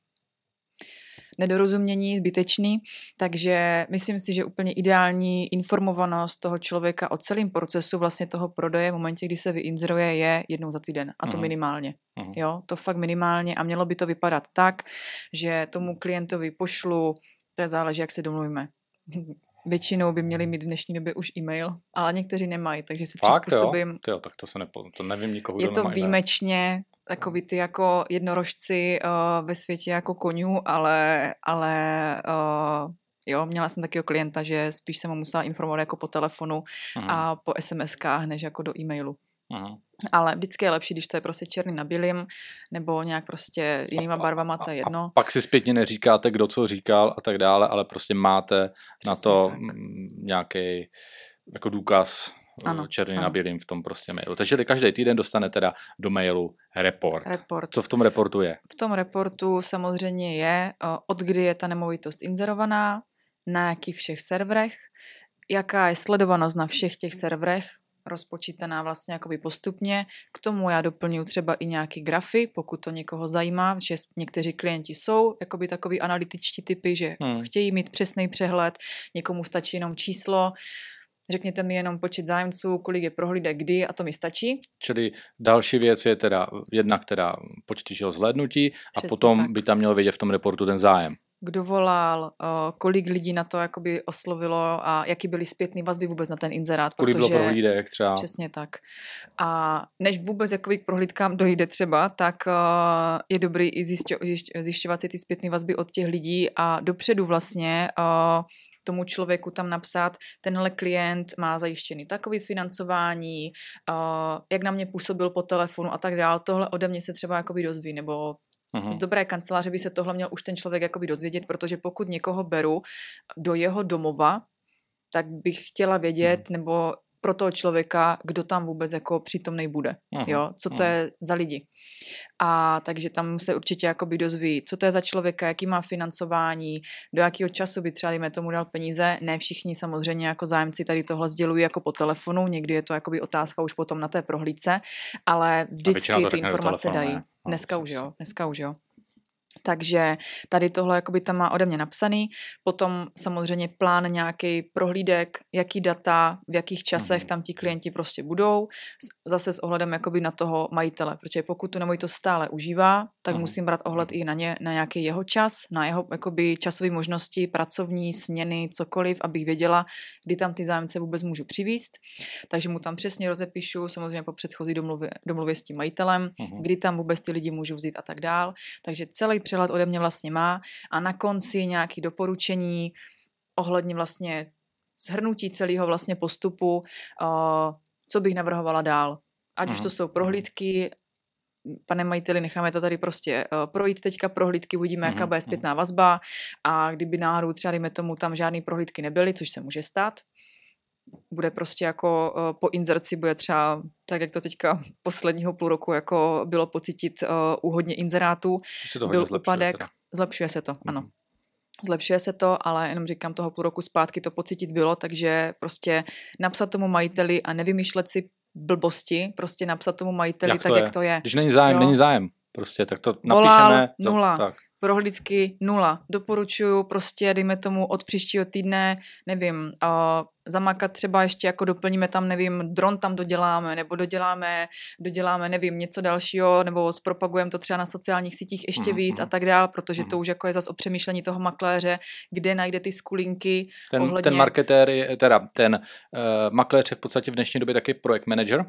nedorozumění, zbytečný, takže myslím si, že úplně ideální informovanost toho člověka o celém procesu vlastně toho prodeje v momentě, kdy se vyinzeruje, je jednou za týden a to Mhm. minimálně. Mhm. Jo, to fakt minimálně a mělo by to vypadat tak, že tomu klientovi pošlu, to je záleží, jak se domluvíme. Většinou by měli mít v dnešní době už e-mail, ale někteří nemají, takže se Fakt jo? přizpůsobím. Tyjo, tak to se nepo, to nevím nikoho, Je kdo to e-mail. výjimečně takový ty jako jednorožci uh, ve světě jako konňů, ale, ale uh, jo, měla jsem takového klienta, že spíš jsem ho musela informovat jako po telefonu Mhm. a po SMS-kách, než jako do e-mailu. Mhm. Ale vždycky je lepší, když to je prostě černý na bílým, nebo nějak prostě jinýma barvama, to je jedno. A pak si zpětně neříkáte, kdo co říkal a tak dále, ale prostě máte na Přesně to tak. nějaký jako důkaz Ano, černý ano. na bílým v tom prostě mailu. Takže každý týden dostane teda do mailu report. Report. Co v tom reportu je? V tom reportu samozřejmě je, eh, od kdy je ta nemovitost inzerovaná, na jakých všech serverech, jaká je sledovanost na všech těch serverech, rozpočítaná vlastně jakoby postupně. K tomu já doplňuji třeba i nějaký grafy, pokud to někoho zajímá, že někteří klienti jsou jakoby takový analytičtí typy, že Hmm. chtějí mít přesný přehled, někomu stačí jenom číslo, řekněte mi jenom počet zájemců, kolik je prohlídek kdy a to mi stačí. Čili další věc je teda jednak teda počty žil zhlédnutí a Přesně potom tak. by tam měl vědět v tom reportu ten zájem. Kdo volal, eh, kolik lidí na to jakoby oslovilo a jaký byly zpětný vazby vůbec na ten inzerát, Kolik bylo prohlídek třeba. přesně tak. A než vůbec jakoby k prohlídkám dojde třeba, tak eh, je dobrý i zjišťo, zjišť- zjišťovat si ty zpětné vazby od těch lidí a dopředu vlastně eh, tomu člověku tam napsat, tenhle klient má zajištěný takový financování, jak na mě působil po telefonu a tak dál. Tohle ode mě se třeba jakoby dozví, nebo Mhm. z dobré kanceláře by se tohle měl už ten člověk jakoby dozvědět, protože pokud někoho beru do jeho domova, tak bych chtěla vědět, nebo pro toho člověka, kdo tam vůbec jako přítomnej bude. Mhm. Jo, co to Mhm. je za lidi. A takže tam se určitě jakoby dozví, co to je za člověka, jaký má financování, do jakého času by třeba, dejme tomu, dal peníze. Ne všichni samozřejmě jako zájemci tady tohle sdělují jako po telefonu, někdy je to jakoby otázka už potom na té prohlídce, ale vždycky ty informace telefonu, dají. ne? No, Dneska už jo, dneska už jo. Takže tady tohle jakoby tam má ode mě napsaný. Potom samozřejmě plán nějaký prohlídek, jaký data, v jakých časech Mhm. tam ti klienti prostě budou. Zase s ohledem jakoby na toho majitele, protože pokud tu nemovitost stále užívá, tak Mhm. musím brát ohled i na ně, na nějaký jeho čas, na jeho jakoby časové možnosti, pracovní, směny, cokoliv, abych věděla, kdy tam ty zájemce vůbec můžu přivíst. Takže mu tam přesně rozepíšu, samozřejmě po předchozí domluvě, domluvě s tím majitelem, Mhm. kdy tam vůbec ty lidi můžu vzít a tak dál. Takže celý přehled ode mě vlastně má a na konci nějaké doporučení ohledně vlastně shrnutí celého vlastně postupu, uh, co bych navrhovala dál. Ať už Mhm. to jsou prohlídky, pane majiteli, necháme to tady prostě uh, projít teďka prohlídky, uvidíme, jaká Mhm, bude mhm. zpětná vazba a kdyby náhodou třeba, dejme tomu, tam žádný prohlídky nebyly, což se může stát, bude prostě jako uh, po inzerci bude třeba, tak jak to teďka <laughs> posledního půl roku jako bylo pocítit uh, u hodně inzerátů, byl zlepšuje úpadek, teda. zlepšuje se to, ano. Mhm. Zlepšuje se to, ale jenom říkám, toho půl roku zpátky to pocítit bylo, takže prostě napsat tomu majiteli a nevymýšlet si blbosti, prostě napsat tomu majiteli Jak tak, to je? jak to je. Když není zájem, Jo. není zájem. Prostě tak to Volal, napíšeme. to- nula. Tak. Prohlídky nula. Doporučuju prostě, dejme tomu od příštího týdne, nevím, uh, zamakat třeba ještě jako doplníme tam, nevím, dron tam doděláme, nebo doděláme, doděláme, nevím, něco dalšího, nebo zpropagujeme to třeba na sociálních sítích ještě Mhm, víc a mhm. tak dál, protože to Mhm. už jako je zase o přemýšlení toho makléře, kde najde ty skulinky, Ten, ohledně- ten marketér, je, teda ten uh, makléř je v podstatě v dnešní době taky projekt manager,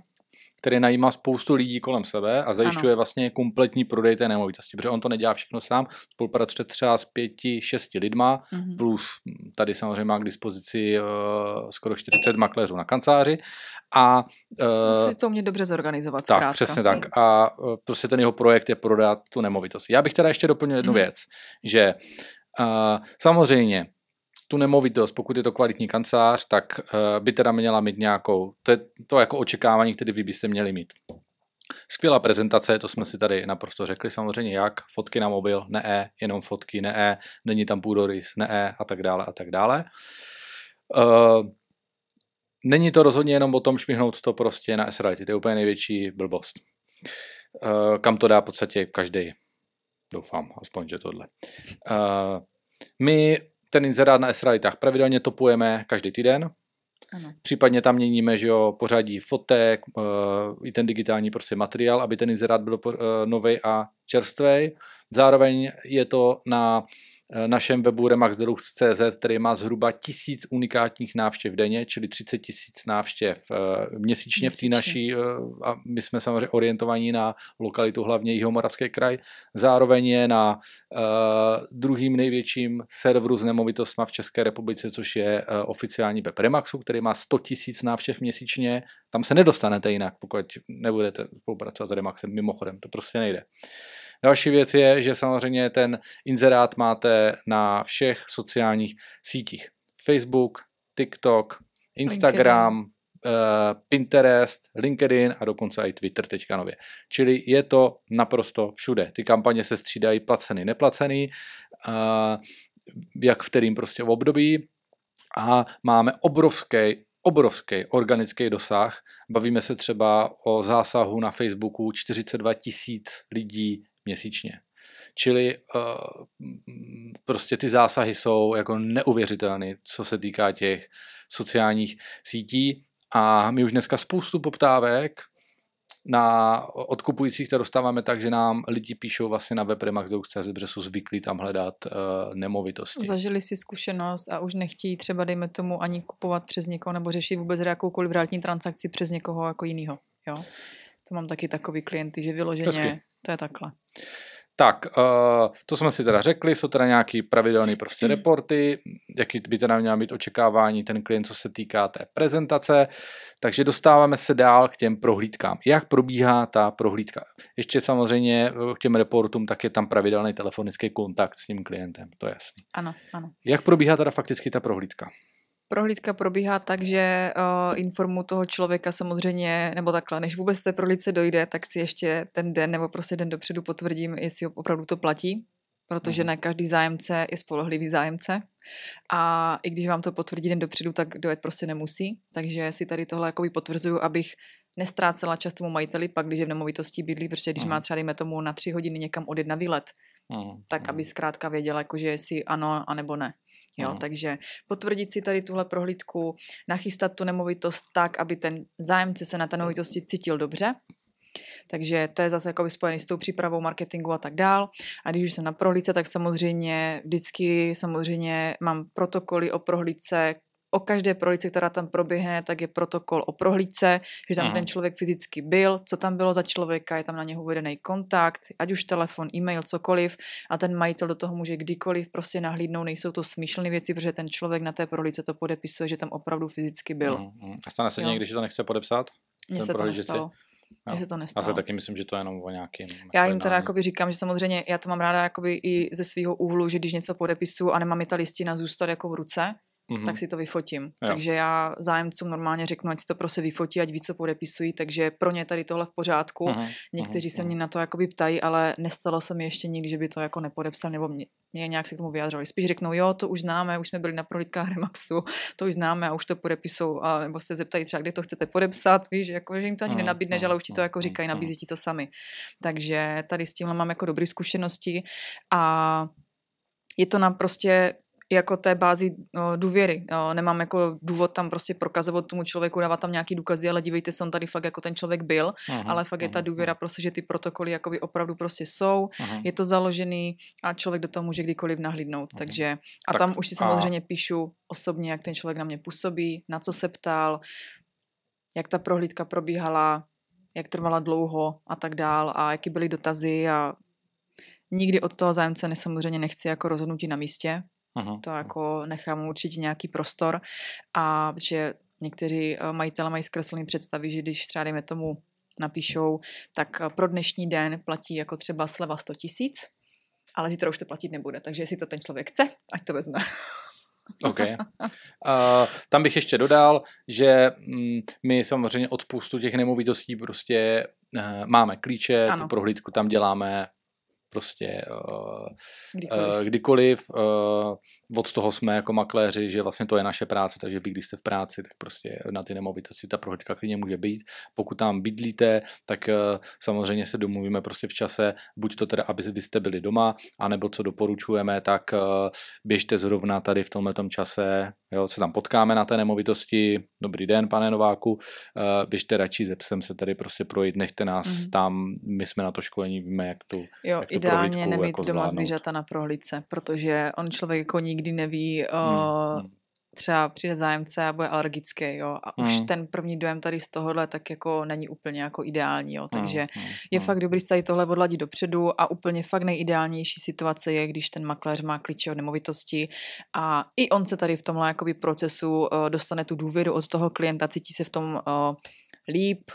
který najímá spoustu lidí kolem sebe a zajišťuje ano. vlastně kompletní prodej té nemovitosti, protože on to nedělá všechno sám, spolupracuje třeba s pěti, šesti lidma, Mhm. plus hm, tady samozřejmě má k dispozici uh, skoro 40 makléřů na kanceláři a uh, Musí to umět dobře zorganizovat, tak, zkrátka. přesně tak. A uh, prostě ten jeho projekt je prodat tu nemovitost. Já bych teda ještě doplnil jednu Mhm. věc, že uh, samozřejmě tu nemovitost, pokud je to kvalitní kancelář, tak uh, by teda měla mít nějakou, to je to jako očekávání, které vy byste měli mít. Skvělá prezentace, to jsme si tady naprosto řekli, samozřejmě jak, fotky na mobil, ne, jenom fotky, ne, není tam půdorys, ne, a tak dále, a tak dále. Uh, není to rozhodně jenom o tom švihnout to prostě na SRIT, to je úplně největší blbost. Uh, kam to dá v podstatě každý. Doufám, aspoň, že tohle. Uh, my ten inzerát na SRITách pravidelně topujeme každý týden, ano. Případně tam měníme, že jo, pořadí fotek, uh, i ten digitální prostě materiál, aby ten inzerát byl uh, nový a čerstvý. Zároveň je to na Eh, našem webu remaxdeluxe.cz, který má zhruba tisíc unikátních návštěv denně, čili 30 tisíc návštěv eh, měsíčně v té naší, eh, a my jsme samozřejmě orientovaní na lokalitu hlavně Jihomoravský kraj. Zároveň je na uh, druhým největším serveru s nemovitostma v České republice, což je oficiální web Remaxu, který má 100 tisíc návštěv měsíčně. Tam se nedostanete jinak, pokud nebudete spolupracovat s Remaxem, mimochodem, to prostě nejde. Další věc je, že samozřejmě ten inzerát máte na všech sociálních sítích. Facebook, TikTok, Instagram, LinkedIn. Uh, Pinterest, LinkedIn a dokonce i Twitter teďka nově. Čili je to naprosto všude. Ty kampaně se střídají placený, neplacený, uh, jak v kterým prostě v období a máme obrovský, obrovský organický dosah. Bavíme se třeba o zásahu na Facebooku 42 tisíc lidí měsíčně. Čili uh, prostě ty zásahy jsou jako neuvěřitelné, co se týká těch sociálních sítí. A my už dneska spoustu poptávek na odkupujících to dostáváme tak, že nám lidi píšou vlastně na webremax.cz, protože jsou zvyklí tam hledat uh, nemovitosti. Zažili si zkušenost a už nechtějí třeba, dejme tomu, ani kupovat přes někoho nebo řešit vůbec jakoukoliv realitní transakci přes někoho jako jinýho. Jo? To mám taky takový klienty, že vyloženě Hezky. To je takhle. Tak, uh, to jsme si teda řekli, jsou teda nějaký pravidelné prostě reporty, jaký by teda měla být očekávání ten klient, co se týká té prezentace, takže dostáváme se dál k těm prohlídkám. Jak probíhá ta prohlídka? Ještě samozřejmě k těm reportům, tak je tam pravidelný telefonický kontakt s tím klientem, to je jasný. Ano, ano. Jak probíhá teda fakticky ta prohlídka? Prohlídka probíhá tak, že uh, informu toho člověka samozřejmě, nebo takhle, než vůbec té prohlídce dojde, tak si ještě ten den nebo prostě den dopředu potvrdím, jestli opravdu to platí, protože mhm. ne každý zájemce je spolehlivý zájemce. A i když vám to potvrdí den dopředu, tak dojet prostě nemusí. Takže si tady tohle jakoby potvrzuju, abych nestrácela čas tomu majiteli, pak když je v nemovitosti bydlí, protože když má mhm. třeba, dejme tomu, na tři hodiny někam odjet na výlet, mm. tak aby zkrátka věděla, jakože jestli ano, anebo ne. Jo, mm. takže potvrdit si tady tuhle prohlídku, nachystat tu nemovitost tak, aby ten zájemce se na té nemovitosti cítil dobře, takže to je zase jako spojený s tou přípravou marketingu a tak dál. A když už jsem na prohlídce, tak samozřejmě vždycky samozřejmě mám protokoly o prohlídce, o každé prohlídce, která tam proběhne, tak je protokol o prohlídce, že tam Aha. ten člověk fyzicky byl, co tam bylo za člověka, je tam na něho uvedený kontakt, ať už telefon, e-mail, cokoliv a ten majitel do toho může kdykoliv prostě nahlídnout, nejsou to smýšlené věci, protože ten člověk na té prohlídce to podepisuje, že tam opravdu fyzicky byl. Uh-huh. A stane se někdy, že to nechce podepsat? Mně se to nestalo. Mně se to nestalo. Já se taky myslím, že to je jenom o nějakým... Já jim teda jakoby říkám, že samozřejmě já to mám ráda jakoby i ze svého úhlu, že když něco podepisu a nemám mi ta listina zůstat jako v ruce, mm-hmm. tak si to vyfotím. Jo. Takže já zájemcům normálně řeknu, ať si to prostě vyfotí, ať ví, co podepisují, takže pro ně tady tohle v pořádku. Mm-hmm. Někteří mm-hmm. se mě na to jakoby ptají, ale nestalo se mi ještě nikdy, že by to jako nepodepsal nebo mě, mě nějak se k tomu vyjádřili. Spíš řeknou, jo, to už známe, už jsme byli na prohlídkách Remaxu, to už známe a už to podepisou, a nebo se zeptají třeba, kde to chcete podepsat, víš, jako, že jim to ani nenabídneš, ale už ti to jako říkají, nabízí ti to sami. Takže tady s tímhle mám jako dobré zkušenosti a je to na prostě jako té bázi no, důvěry. Jo. Nemám jako důvod tam prostě prokazovat tomu člověku, dávat tam nějaký důkazy, ale dívejte se, on tady fakt jako ten člověk byl, aha, ale fakt aha, je ta důvěra prostě, že ty protokoly jakoby opravdu prostě jsou, aha. je to založený a člověk do toho může kdykoliv nahlídnout. Aha. Takže a tak tam už si samozřejmě a... píšu osobně, jak ten člověk na mě působí, na co se ptal, jak ta prohlídka probíhala, jak trvala dlouho a tak dál a jaký byly dotazy a nikdy od toho zájemce samozřejmě nechci jako rozhodnutí na místě, Aha. To jako nechám určitě nějaký prostor a že někteří eh, majitele mají zkreslený představy, že když třeba dejme tomu napíšou, tak eh, pro dnešní den platí jako třeba sleva 100 tisíc, ale zítra už to platit nebude, takže jestli to ten člověk chce, ať to vezme. <laughs> OK. Uh, tam bych ještě dodal, že mm, my samozřejmě od spoustu těch nemovitostí prostě uh, máme klíče, ano. tu prohlídku tam děláme prostě uh, kdykoliv. Uh, kdykoliv uh, od toho jsme jako makléři, že vlastně to je naše práce, takže vy, když jste v práci, tak prostě na ty nemovitosti ta prohlídka klidně může být. Pokud tam bydlíte, tak uh, samozřejmě se domluvíme prostě v čase, buď to teda, aby vy jste byli doma, anebo co doporučujeme, tak uh, běžte zrovna tady v tomhle čase, jo, se tam potkáme na té nemovitosti, dobrý den, pane Nováku, uh, běžte radši ze psem se tady prostě projít, nechte nás mm-hmm. tam, my jsme na to školení, víme, jak tu, jo, jak tu ideálně nemít jako doma zvířata na prohlídce, protože on člověk jako nikdy neví, hmm. Třeba přijde zájemce a bude alergický, jo, a hmm. už ten první dojem tady z tohohle tak jako není úplně jako ideální, jo, takže hmm. je hmm. fakt dobrý se tady tohle odladit dopředu a úplně fakt nejideálnější situace je, když ten makléř má klíče od nemovitosti a i on se tady v tomhle jakoby procesu uh, dostane tu důvěru od toho klienta, cítí se v tom uh, líp,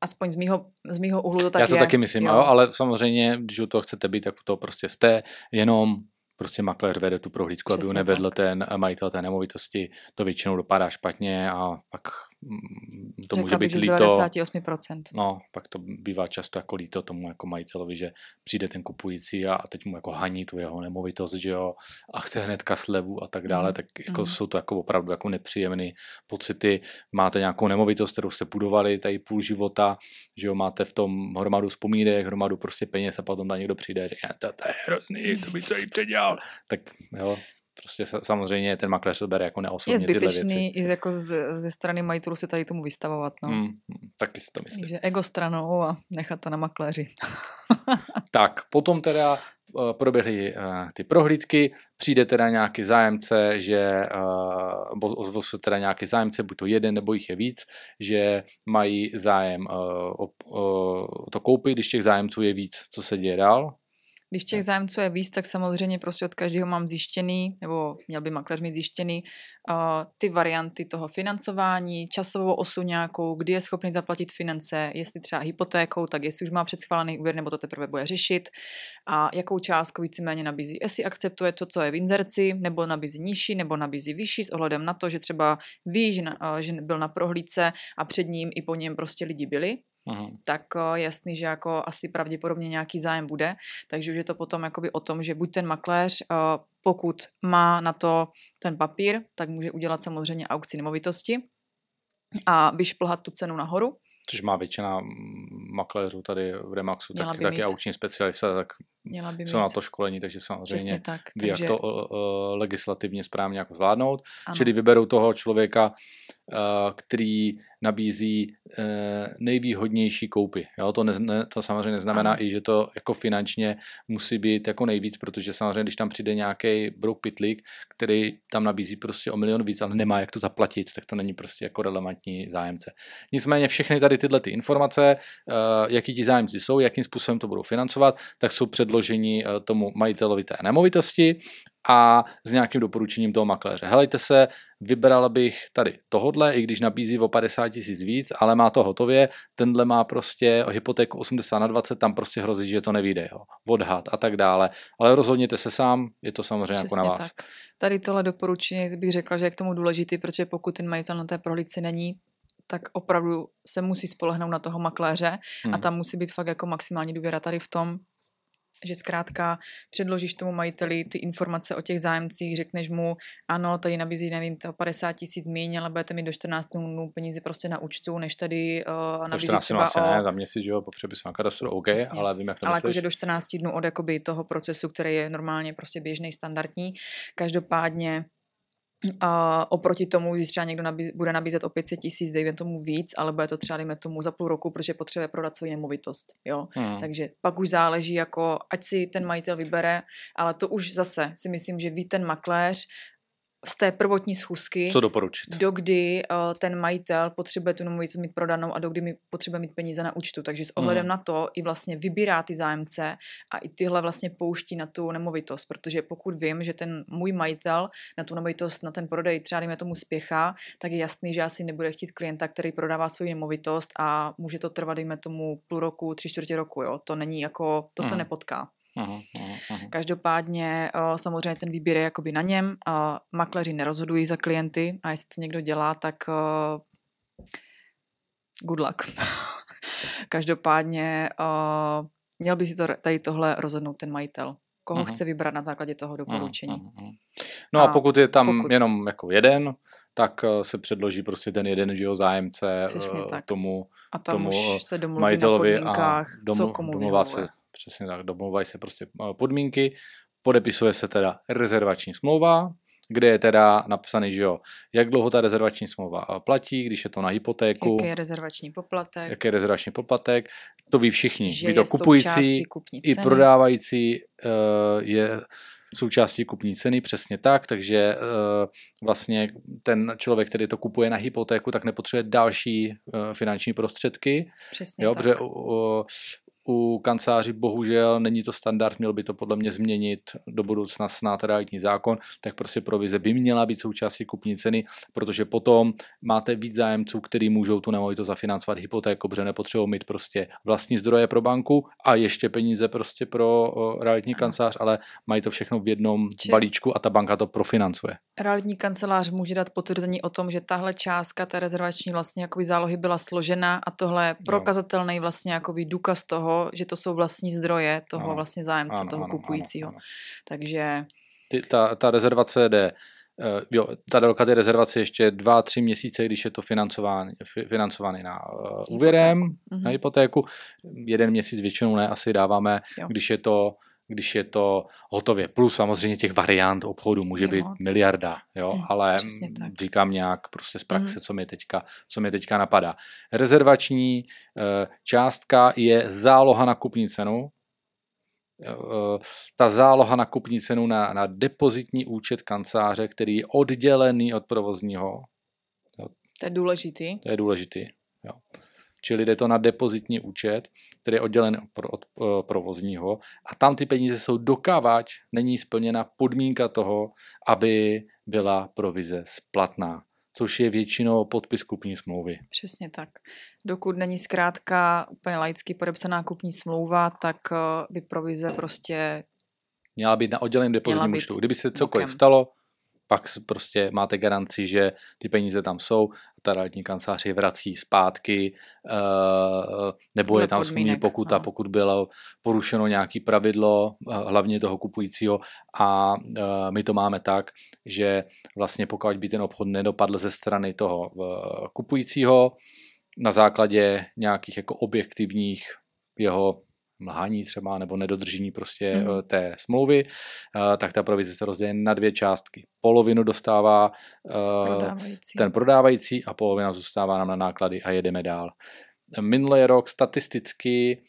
aspoň z mýho, z mýho úhlu to tak Já to je. taky myslím, jo. jo, ale samozřejmě, když u toho chcete být, tak u toho prostě jste, jenom prostě makléř vede tu prohlídku, Přesně aby ho nevedl tak. ten majitel té nemovitosti, to většinou dopadá špatně a pak to Řekla může být bych, líto. 98%. No, pak to bývá často jako líto tomu jako majitelovi, že přijde ten kupující a, teď mu jako haní tu jeho nemovitost, že jo, a chce hnedka slevu a tak dále, mm. tak jako mm. jsou to jako opravdu jako nepříjemné pocity. Máte nějakou nemovitost, kterou jste budovali tady půl života, že jo, máte v tom hromadu vzpomínek, hromadu prostě peněz a potom tam někdo přijde a říká, to, to je hrozný, to by se jí předělal. Tak jo, prostě samozřejmě ten makléř to bere jako neosobně Je zbytečný i jako z, ze strany majitelů se tady tomu vystavovat. No. Hmm taky si to myslím. Takže ego stranou a nechat to na makléři. <laughs> tak, potom teda uh, proběhly uh, ty prohlídky, přijde teda nějaký zájemce, že uh, ozvou se teda nějaký zájemce, buď to jeden nebo jich je víc, že mají zájem uh, o, o to koupit, když těch zájemců je víc, co se děje dál? Když těch zájemců je víc, tak samozřejmě prostě od každého mám zjištěný, nebo měl by makléř mít zjištěný uh, ty varianty toho financování, časovou osu nějakou, kdy je schopný zaplatit finance, jestli třeba hypotékou, tak jestli už má předschválený úvěr, nebo to teprve bude řešit. A jakou částku víceméně nabízí. Jestli akceptuje to, co je v inzerci, nebo nabízí nižší, nebo nabízí vyšší s ohledem na to, že třeba ví, že, na, uh, že byl na prohlídce a před ním i po něm prostě lidi byli, Aha. tak eh, jasný, že jako asi pravděpodobně nějaký zájem bude, takže už je to potom jakoby o tom, že buď ten makléř, eh, pokud má na to ten papír, tak může udělat samozřejmě aukci nemovitosti a vyšplhat tu cenu nahoru, což má většina makléřů tady v Remaxu, tak, taky aukční specialista, tak Měla by jsou mít. na to školení, takže samozřejmě tak, ví, takže... jak to uh, legislativně správně jako zvládnout. Ano. Čili vyberou toho člověka, uh, který nabízí uh, nejvýhodnější koupy. Jo? To, ne, to samozřejmě neznamená ano. i, že to jako finančně musí být jako nejvíc, protože samozřejmě, když tam přijde nějaký brouk pitlík, který tam nabízí prostě o milion víc, ale nemá jak to zaplatit, tak to není prostě jako relevantní zájemce. Nicméně všechny tady tyhle ty informace, uh, jaký ti zájemci jsou, jakým způsobem to budou financovat, tak jsou předloženy předložení eh, tomu majitelovi té nemovitosti a s nějakým doporučením toho makléře. Helejte se, vybral bych tady tohodle, i když nabízí o 50 tisíc víc, ale má to hotově, tenhle má prostě hypotéku 80 na 20, tam prostě hrozí, že to nevíde, jo. odhad a tak dále. Ale rozhodněte se sám, je to samozřejmě Přesně jako na vás. Tak. Tady tohle doporučení bych řekla, že je k tomu důležitý, protože pokud ten majitel na té prohlídce není, tak opravdu se musí spolehnout na toho makléře hmm. a tam musí být fakt jako maximální důvěra tady v tom, že zkrátka předložíš tomu majiteli ty informace o těch zájemcích, řekneš mu, ano, tady nabízí, nevím, to 50 tisíc míň, ale budete mít do 14 dnů peníze prostě na účtu, než tady uh, nabízí 14 třeba asi o... ne, za měsíc, že jo, po přepisu na kadastru, OK, Jasně. ale vím, jak to Ale jakože do 14 dnů od jakoby toho procesu, který je normálně prostě běžný, standardní. Každopádně a oproti tomu, když třeba někdo nabíz, bude nabízet o 500 tisíc, dejme tomu víc, ale bude to třeba, dejme tomu, za půl roku, protože potřebuje prodat svoji nemovitost. Jo? Hmm. Takže pak už záleží, jako, ať si ten majitel vybere, ale to už zase si myslím, že ví ten makléř, z té prvotní schůzky, Co doporučit? dokdy uh, ten majitel potřebuje tu nemovitost mít prodanou a dokdy mi potřebuje mít peníze na účtu. Takže s ohledem hmm. na to i vlastně vybírá ty zájemce a i tyhle vlastně pouští na tu nemovitost, protože pokud vím, že ten můj majitel na tu nemovitost, na ten prodej třeba dejme tomu spěchá, tak je jasný, že asi nebude chtít klienta, který prodává svou nemovitost a může to trvat, dejme tomu půl roku, tři čtvrtě roku, jo. To není jako, to hmm. se nepotká. Aha, aha, aha. Každopádně eh, samozřejmě ten výběr je jakoby na něm. a Makléři nerozhodují za klienty a jestli to někdo dělá, tak eh, good luck. <laughs> Každopádně eh, měl by si to tady tohle rozhodnout ten majitel. Koho Mhm. chce vybrat na základě toho Aha, doporučení. aha. No a, A pokud je tam pokud- jenom jako jeden, tak eh, se předloží prostě ten jeden že jo, zájemce Přesně eh, tak. tomu A tam tomu, už se domluví majitelovi na a podmínkách, co komu domluvá se, přesně tak, domluvají se prostě eh, podmínky, podepisuje se teda rezervační smlouva, kde je teda napsaný, že jo, jak dlouho ta rezervační smlouva eh, platí, když je to na hypotéku, Jaký je rezervační poplatek, jaký je rezervační poplatek, to ví všichni, že ví to kupující, i prodávající eh, je součástí kupní ceny, přesně tak, takže vlastně ten člověk, který to kupuje na hypotéku, tak nepotřebuje další finanční prostředky, Přesně jo, tak. protože u, kanceláří bohužel není to standard, měl by to podle mě změnit do budoucna snad realitní zákon, tak prostě provize by měla být součástí kupní ceny, protože potom máte víc zájemců, který můžou tu nemovitost zafinancovat hypotékou, protože nepotřebují mít prostě vlastní zdroje pro banku a ještě peníze prostě pro realitní kancelář, ale mají to všechno v jednom Či- balíčku a ta banka to profinancuje. Realitní kancelář může dát potvrzení o tom, že tahle částka té rezervační vlastně jakoby zálohy byla složena a tohle je prokazatelný vlastně jakoby důkaz toho, že to jsou vlastní zdroje toho Ano. vlastně zájemce, Ano, toho ano, kupujícího. ano, ano. Takže Ty, ta, ta rezervace jde, eh, jo, ta délka té rezervace ještě dva, tři měsíce, když je to financování, fi- financovaný na uh, úvěrem, mhm. na hypotéku. Jeden měsíc většinou ne, asi dáváme, Jo. když je to když je to hotově. Plus samozřejmě těch variant obchodu může Je být moc. miliarda, jo, Mm, ale tak. říkám nějak prostě z praxe, Mhm. co, mě teďka, co mě teďka napadá. Rezervační eh, částka je záloha na kupní cenu, Eh, ta záloha na kupní cenu na, na depozitní účet kanceláře, který je oddělený od provozního, to je důležitý. to je důležitý. Jo. Čili jde to na depozitní účet, který je oddělen od, eh, provozního a tam ty peníze jsou dokávač, není splněna podmínka toho, aby byla provize splatná, což je většinou podpis kupní smlouvy. Přesně tak. Dokud není zkrátka úplně laicky podepsaná kupní smlouva, tak eh, by provize prostě Měla být na odděleném depozitním účtu. Kdyby se cokoliv bokem. stalo, pak prostě máte garanci, že ty peníze tam jsou a ta realitní kancelář je vrací zpátky, eh, nebo je tam smluvní pokuta, no. pokud bylo porušeno nějaký pravidlo, eh, hlavně toho kupujícího a eh, my to máme tak, že vlastně pokud by ten obchod nedopadl ze strany toho kupujícího na základě nějakých jako objektivních jeho mlhání třeba nebo nedodržení prostě Mhm. mm. té smlouvy, eh, tak ta provize se rozdělí na dvě částky. Polovinu dostává eh, prodávající. ten prodávající a polovina zůstává nám na náklady a jedeme dál. Minulý rok statisticky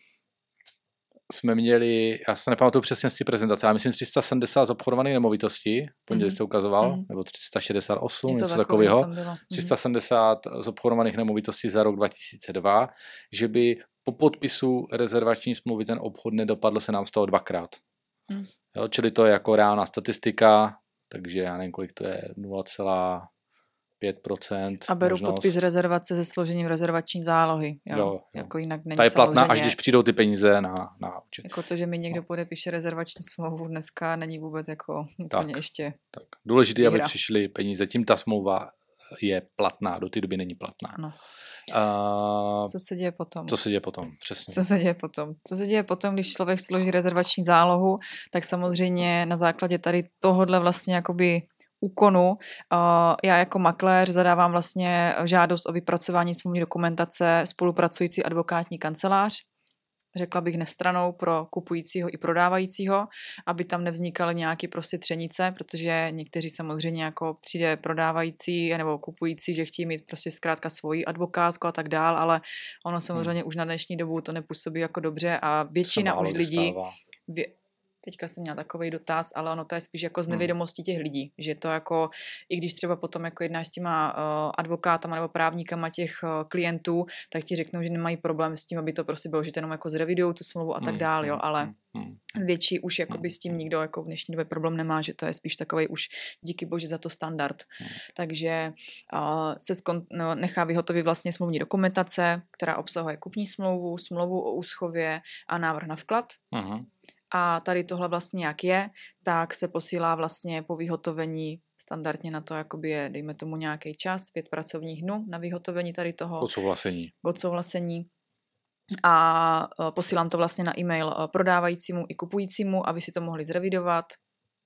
jsme měli, já se nepamatuju přesně z té prezentace, ale myslím 370 zobchodovaných nemovitostí, pondělí Mhm. jste ukazoval, Mhm. nebo 368, Něco něco takového takového. tam bylo. Mhm. 370 zobchodovaných nemovitostí za rok 2002, že by po podpisu rezervační smlouvy ten obchod nedopadl se nám z toho dvakrát. Hmm. Jo, čili to je jako reálná statistika, takže já nevím, kolik to je, 0,5%. A beru možnost. podpis rezervace se složením rezervační zálohy. Jo, Jo, jo. Jako jinak není Ta je platná, až když přijdou ty peníze na, na účet. Jako to, že mi No. někdo podepíše rezervační smlouvu dneska, není vůbec jako úplně Tak. ještě. Tak. Důležité, aby přišly peníze. Tím ta smlouva je platná, do té doby není platná. Ano. A Co se děje potom? co se děje potom? Přesně. Co se děje potom? Co se děje potom, když člověk složí rezervační zálohu, tak samozřejmě na základě tady tohohle vlastně jakoby úkonu. Já jako makléř zadávám vlastně žádost o vypracování smluvní dokumentace spolupracující advokátní kancelář řekla bych nestranou pro kupujícího i prodávajícího, aby tam nevznikaly nějaké prostě třenice, protože někteří samozřejmě jako přijde prodávající nebo kupující, že chtějí mít prostě zkrátka svoji advokátku a tak dál, ale ono samozřejmě hmm. už na dnešní dobu to nepůsobí jako dobře a většina už lidí, vě, teďka jsem měla takový dotaz, ale ono to je spíš jako z Hmm. nevědomostí těch lidí, že to jako, i když třeba potom jako jednáš s těma uh, advokátama nebo právníkama těch uh, klientů, tak ti řeknou, že nemají problém s tím, aby to prostě bylo, že to jenom jako zrevidují tu smlouvu a tak Hmm, dál, jo, hmm, ale hmm, hmm. větší už jakoby s tím nikdo jako v dnešní době problém nemá, že to je spíš takový už díky bože za to standard. Takže uh, se skon, no, nechá vyhotovit vlastně smluvní dokumentace, která obsahuje kupní smlouvu, smlouvu o úschově a návrh na vklad. Mhm. A tady tohle vlastně jak je, tak se posílá vlastně po vyhotovení standardně na to jakoby je, dejme tomu nějaký čas, pět pracovních dnů na vyhotovení tady toho. Odsouhlasení. Odsouhlasení. A e, posílám to vlastně na e-mail e, prodávajícímu i kupujícímu, aby si to mohli zrevidovat,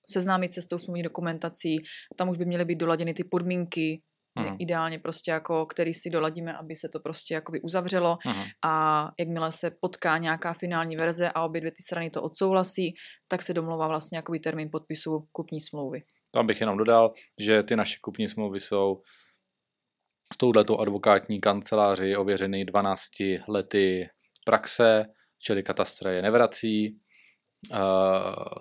seznámit se s tou smluvní dokumentací. Tam už by měly být doladěny ty podmínky, Aha. ideálně prostě jako, který si doladíme, aby se to prostě jakoby uzavřelo Aha. a jakmile se potká nějaká finální verze a obě dvě ty strany to odsouhlasí, tak se domlouvá vlastně jakoby termín podpisu kupní smlouvy. Tam bych jenom dodal, že ty naše kupní smlouvy jsou s touhletou advokátní kanceláři ověřeny 12 lety praxe, čili katastra je nevrací, Uh,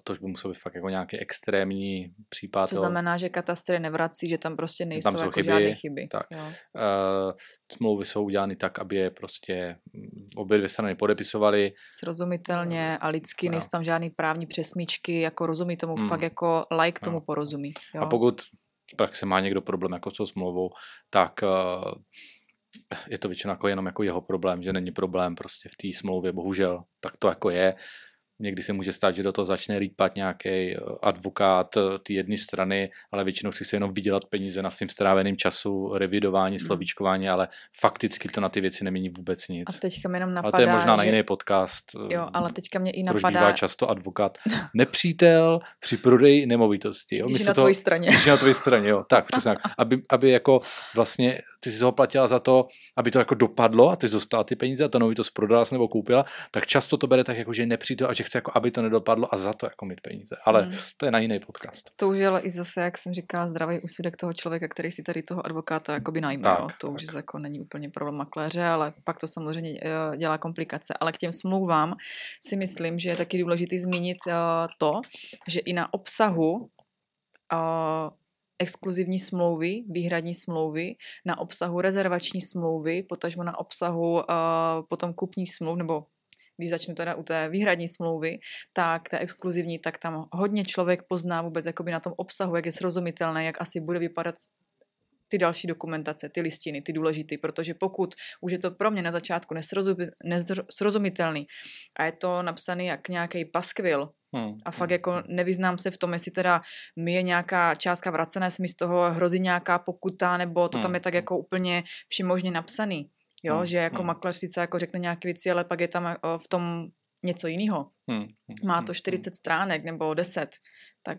to už by musel být fakt jako nějaký extrémní případ. Co znamená, že katastry nevrací, že tam prostě nejsou tam jsou jako chyby, žádné chyby. Tak. Jo. Uh, smlouvy jsou udělány tak, aby je prostě mm, obě dvě strany podepisovaly. Srozumitelně a lidsky, no. nejsou tam žádný právní přesmíčky, jako rozumí tomu, hmm. fakt jako like tomu no. porozumí. Jo. A pokud pak se má někdo problém jako s tou smlouvou, tak uh, je to většinou jako jenom jako jeho problém, že není problém prostě v té smlouvě, bohužel, tak to jako je. Někdy se může stát, že do toho začne rýpat nějaký eh, advokát eh, ty jedné strany, ale většinou si se jenom vydělat peníze na svým stráveným času, revidování, hmm. slovíčkování, ale fakticky to na ty věci nemění vůbec nic. A teďka mi jenom napadá, ale to je možná že... na jiný podcast. Eh, jo, ale teďka mě i napadá... Proč často advokát. <laughs> Nepřítel při prodeji nemovitosti. Jo? Když na tvojí straně. Když na tvojí straně, jo. Tak, přesně Aby, aby jako vlastně ty si ho platila za to, aby to jako dopadlo a ty jsi dostala ty peníze a ta nemovitost prodala nebo koupila, tak často to bere tak jako, že nepřítel a že chce jako aby to nedopadlo a za to jako mít peníze. Ale hmm. to je na jiný podcast. To už je ale i zase, jak jsem říkala, zdravý úsudek toho člověka, který si tady toho advokáta jakoby najme. Tak, no. To tak. už jako není úplně problém makléře, ale pak to samozřejmě eh, dělá komplikace. Ale k těm smlouvám si myslím, že je taky důležité zmínit eh, to, že i na obsahu eh, exkluzivní smlouvy, výhradní smlouvy, na obsahu rezervační smlouvy, potažmo na obsahu uh, potom kupní smluv nebo když začnu teda u té výhradní smlouvy, tak té exkluzivní, tak tam hodně člověk pozná vůbec jakoby na tom obsahu, jak je srozumitelné, jak asi bude vypadat ty další dokumentace, ty listiny, ty důležité, protože pokud už je to pro mě na začátku nesrozumitelný a je to napsaný jak nějaký paskvil, Hmm. A fakt jako nevyznám se v tom, jestli teda mi je nějaká částka vracená, jestli mi z toho hrozí nějaká pokuta, nebo to hmm. tam je tak jako úplně všemožně napsaný. Jo, hmm. že jako hmm. makléř sice jako řekne nějaké věci, ale pak je tam eh, v tom něco jiného. Hmm. hmm. Má to 40 hmm. stránek nebo 10, tak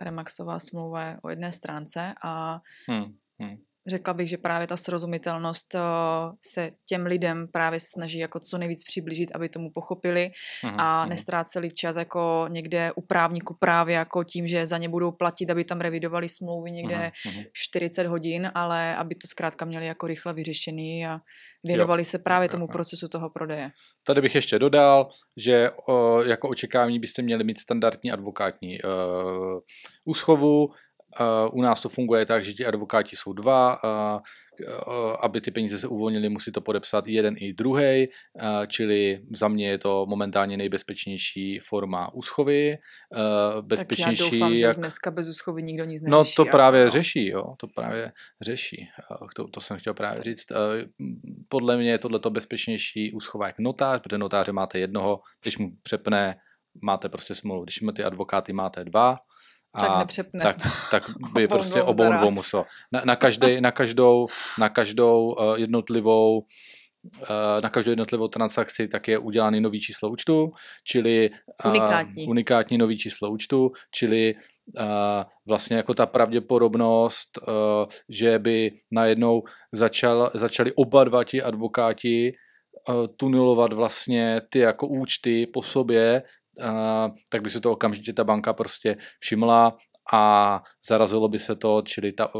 Remaxová smlouva je o jedné stránce a hmm. Hmm řekla bych, že právě ta srozumitelnost uh, se těm lidem právě snaží jako co nejvíc přiblížit, aby tomu pochopili uh-huh, a uh-huh. nestráceli čas jako někde u právníku právě jako tím, že za ně budou platit, aby tam revidovali smlouvy někde uh-huh. 40 hodin, ale aby to zkrátka měli jako rychle vyřešený a věnovali jo. se právě tomu procesu toho prodeje. Tady bych ještě dodal, že uh, jako očekávání byste měli mít standardní advokátní uh, úschovu, u nás to funguje tak, že ti advokáti jsou dva, aby ty peníze se uvolnily, musí to podepsat jeden i druhý, čili za mě je to momentálně nejbezpečnější forma úschovy. Bezpečnější, tak já doufám, jak... že dneska bez úschovy nikdo nic no, neřeší. No to právě no. řeší, jo, to právě řeší. To, to jsem chtěl právě říct. Podle mě je tohleto bezpečnější úschova jak notář, protože notáře máte jednoho, když mu přepne, máte prostě smlouvu. Když máte advokáty, máte dva, a tak nepřepne. Tak, tak <laughs> by prostě obou dvou muselo. Na, na, každý, na každou, na každou uh, jednotlivou uh, na každou jednotlivou transakci tak je udělány nový číslo účtu, čili uh, unikátní. unikátní nový číslo účtu, čili uh, vlastně jako ta pravděpodobnost, uh, že by najednou začal, začali oba dva ti advokáti uh, tunelovat vlastně ty jako účty po sobě, tak by se to okamžitě ta banka prostě všimla a zarazilo by se to, čili ta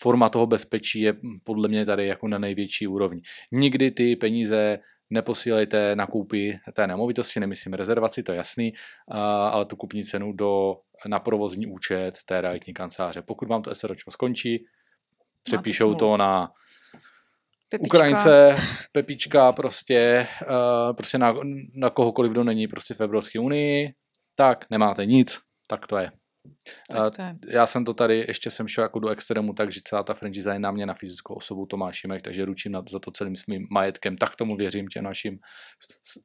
forma toho bezpečí je podle mě tady jako na největší úrovni. Nikdy ty peníze neposílejte na koupi té nemovitosti, nemyslím rezervaci, to je jasný, ale tu kupní cenu do, na provozní účet té realitní kanceláře. Pokud vám to SROčko skončí, přepíšou to na Pepička. Ukrajince, Pepička prostě, uh, prostě na, na kohokoliv, kdo není prostě v Evropské unii, tak nemáte nic, tak to je. Já jsem to tady, ještě jsem šel jako do extrému, takže celá ta franchise je na mě na fyzickou osobu Tomáš Šimek, takže ručím na, za to celým svým majetkem. Tak tomu věřím těm našim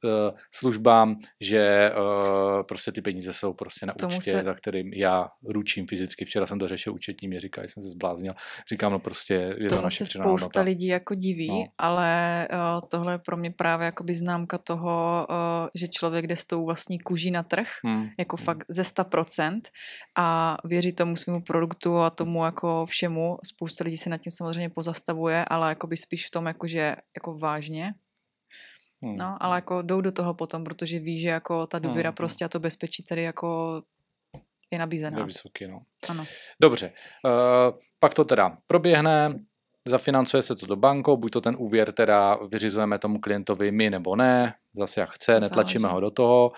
uh, službám, že uh, prostě ty peníze jsou prostě na tomu účtě, se... za kterým já ručím fyzicky. Včera jsem to řešil účetní, mě říká, jsem se zbláznil. Říkám, no prostě je to naše se spousta hodnota. lidí jako diví, no. ale uh, tohle je pro mě právě jakoby známka toho, že člověk jde s tou vlastní kůží na trh, hmm. jako hmm. fakt ze 100% a věří tomu svému produktu a tomu jako všemu. Spousta lidí se nad tím samozřejmě pozastavuje, ale jako by spíš v tom jakože jako vážně. Hmm. No, ale jako jdou do toho potom, protože ví, že jako ta důvěra hmm. prostě a to bezpečí tady jako je nabízená. Je vysoký, no. Ano. Dobře, uh, pak to teda proběhne, zafinancuje se to do bankou, buď to ten úvěr teda vyřizujeme tomu klientovi my nebo ne, zase jak chce, to netlačíme záleží. ho do toho,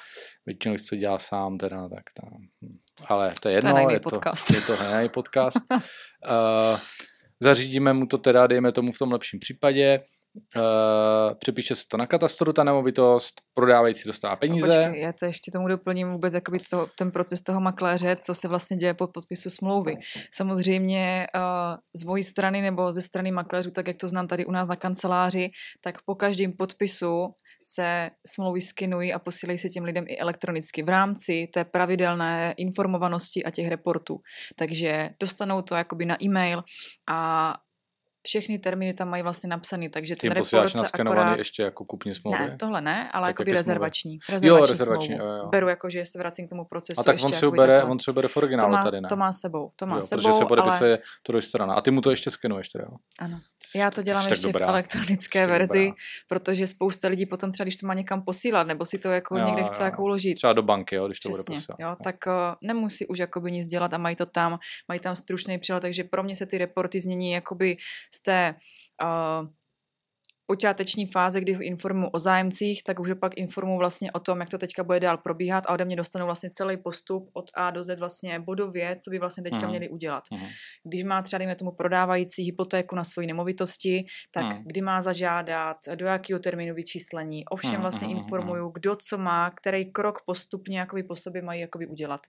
většinou chce dělat sám, teda tak tam. Ale to je jedno, to je, je, podcast. to, je to jiný podcast. uh, <laughs> zařídíme mu to teda, dejme tomu v tom lepším případě, Uh, přepíše se to na katastru, ta nemovitost, prodávající dostává peníze. No, počkej, já to ještě tomu doplním vůbec jakoby to, ten proces toho makléře, co se vlastně děje po podpisu smlouvy. Samozřejmě uh, z mojí strany nebo ze strany makléřů, tak jak to znám tady u nás na kanceláři, tak po každém podpisu se smlouvy skinují a posílají se těm lidem i elektronicky v rámci té pravidelné informovanosti a těch reportů. Takže dostanou to jakoby na e-mail a všechny termíny tam mají vlastně napsaný, takže ten report se akorát... ještě jako kupní smlouvy? Ne, tohle ne, ale jako by rezervační. rezervační. Jo, rezervační, jo, jo. Beru jako, že se vracím k tomu procesu A tak ještě on si, bere, takhle. on si bere v originálu to má, tady, ne? To má sebou, to má jo, sebou, Protože se podepisuje ale... to do strana. A ty mu to ještě skenuješ teda, jo? Ano. Já to dělám ještě dobrá. v elektronické verzi, dobrá. protože spousta lidí potom třeba, když to má někam posílat, nebo si to jako jo, někde chce jako uložit. Třeba do banky, jo, když to Přesně, bude posílat. Jo, tak uh, nemusí už jakoby nic dělat a mají to tam, mají tam stručný přehled, takže pro mě se ty reporty změní jakoby té uh, počáteční fáze, kdy informuji o zájemcích, tak už pak informuji vlastně o tom, jak to teďka bude dál probíhat a ode mě dostanou vlastně celý postup od A do Z vlastně bodově, co by vlastně teďka uh-huh. měli udělat. Uh-huh. Když má třeba, dejme tomu, prodávající hypotéku na svoji nemovitosti, tak uh-huh. kdy má zažádat, do jakého termínu vyčíslení, o všem vlastně uh-huh. informuju, kdo co má, který krok postupně jakoby po sobě mají jakoby udělat.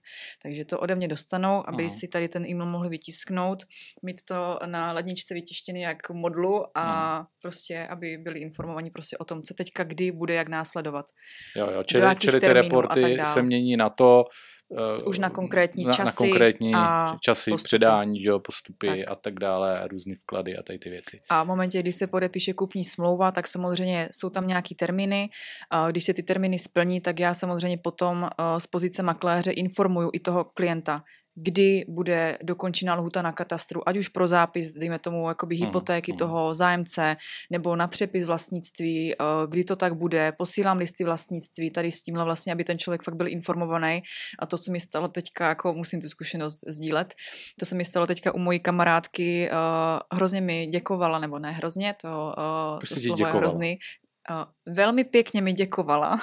Takže to ode mě dostanou, aby si tady ten e-mail mohli vytisknout, mít to na ledničce vytištěný jak modlu a prostě, aby aby byli informovaní prostě o tom, co teďka kdy bude jak následovat. Jo, jo, čili, čili ty reporty se mění na to, Uh, Už na konkrétní na, časy. Na konkrétní a časy, postupy. předání, že jo, postupy tak. a tak dále, a různé vklady a tady ty věci. A v momentě, kdy se podepíše kupní smlouva, tak samozřejmě jsou tam nějaký termíny. A když se ty termíny splní, tak já samozřejmě potom uh, z pozice makléře informuju i toho klienta, kdy bude dokončena lhuta na katastru, ať už pro zápis, dejme tomu, jakoby hmm, hypotéky mm. toho zájemce, nebo na přepis vlastnictví, eh, kdy to tak bude, posílám listy vlastnictví, tady s tímhle vlastně, aby ten člověk fakt byl informovaný. A to, co mi stalo teďka, jako musím tu zkušenost sdílet, to se mi stalo teďka u mojí kamarádky, uh, hrozně mi děkovala, nebo ne hrozně, to, uh, to slovo je hrozný, velmi pěkně mi děkovala.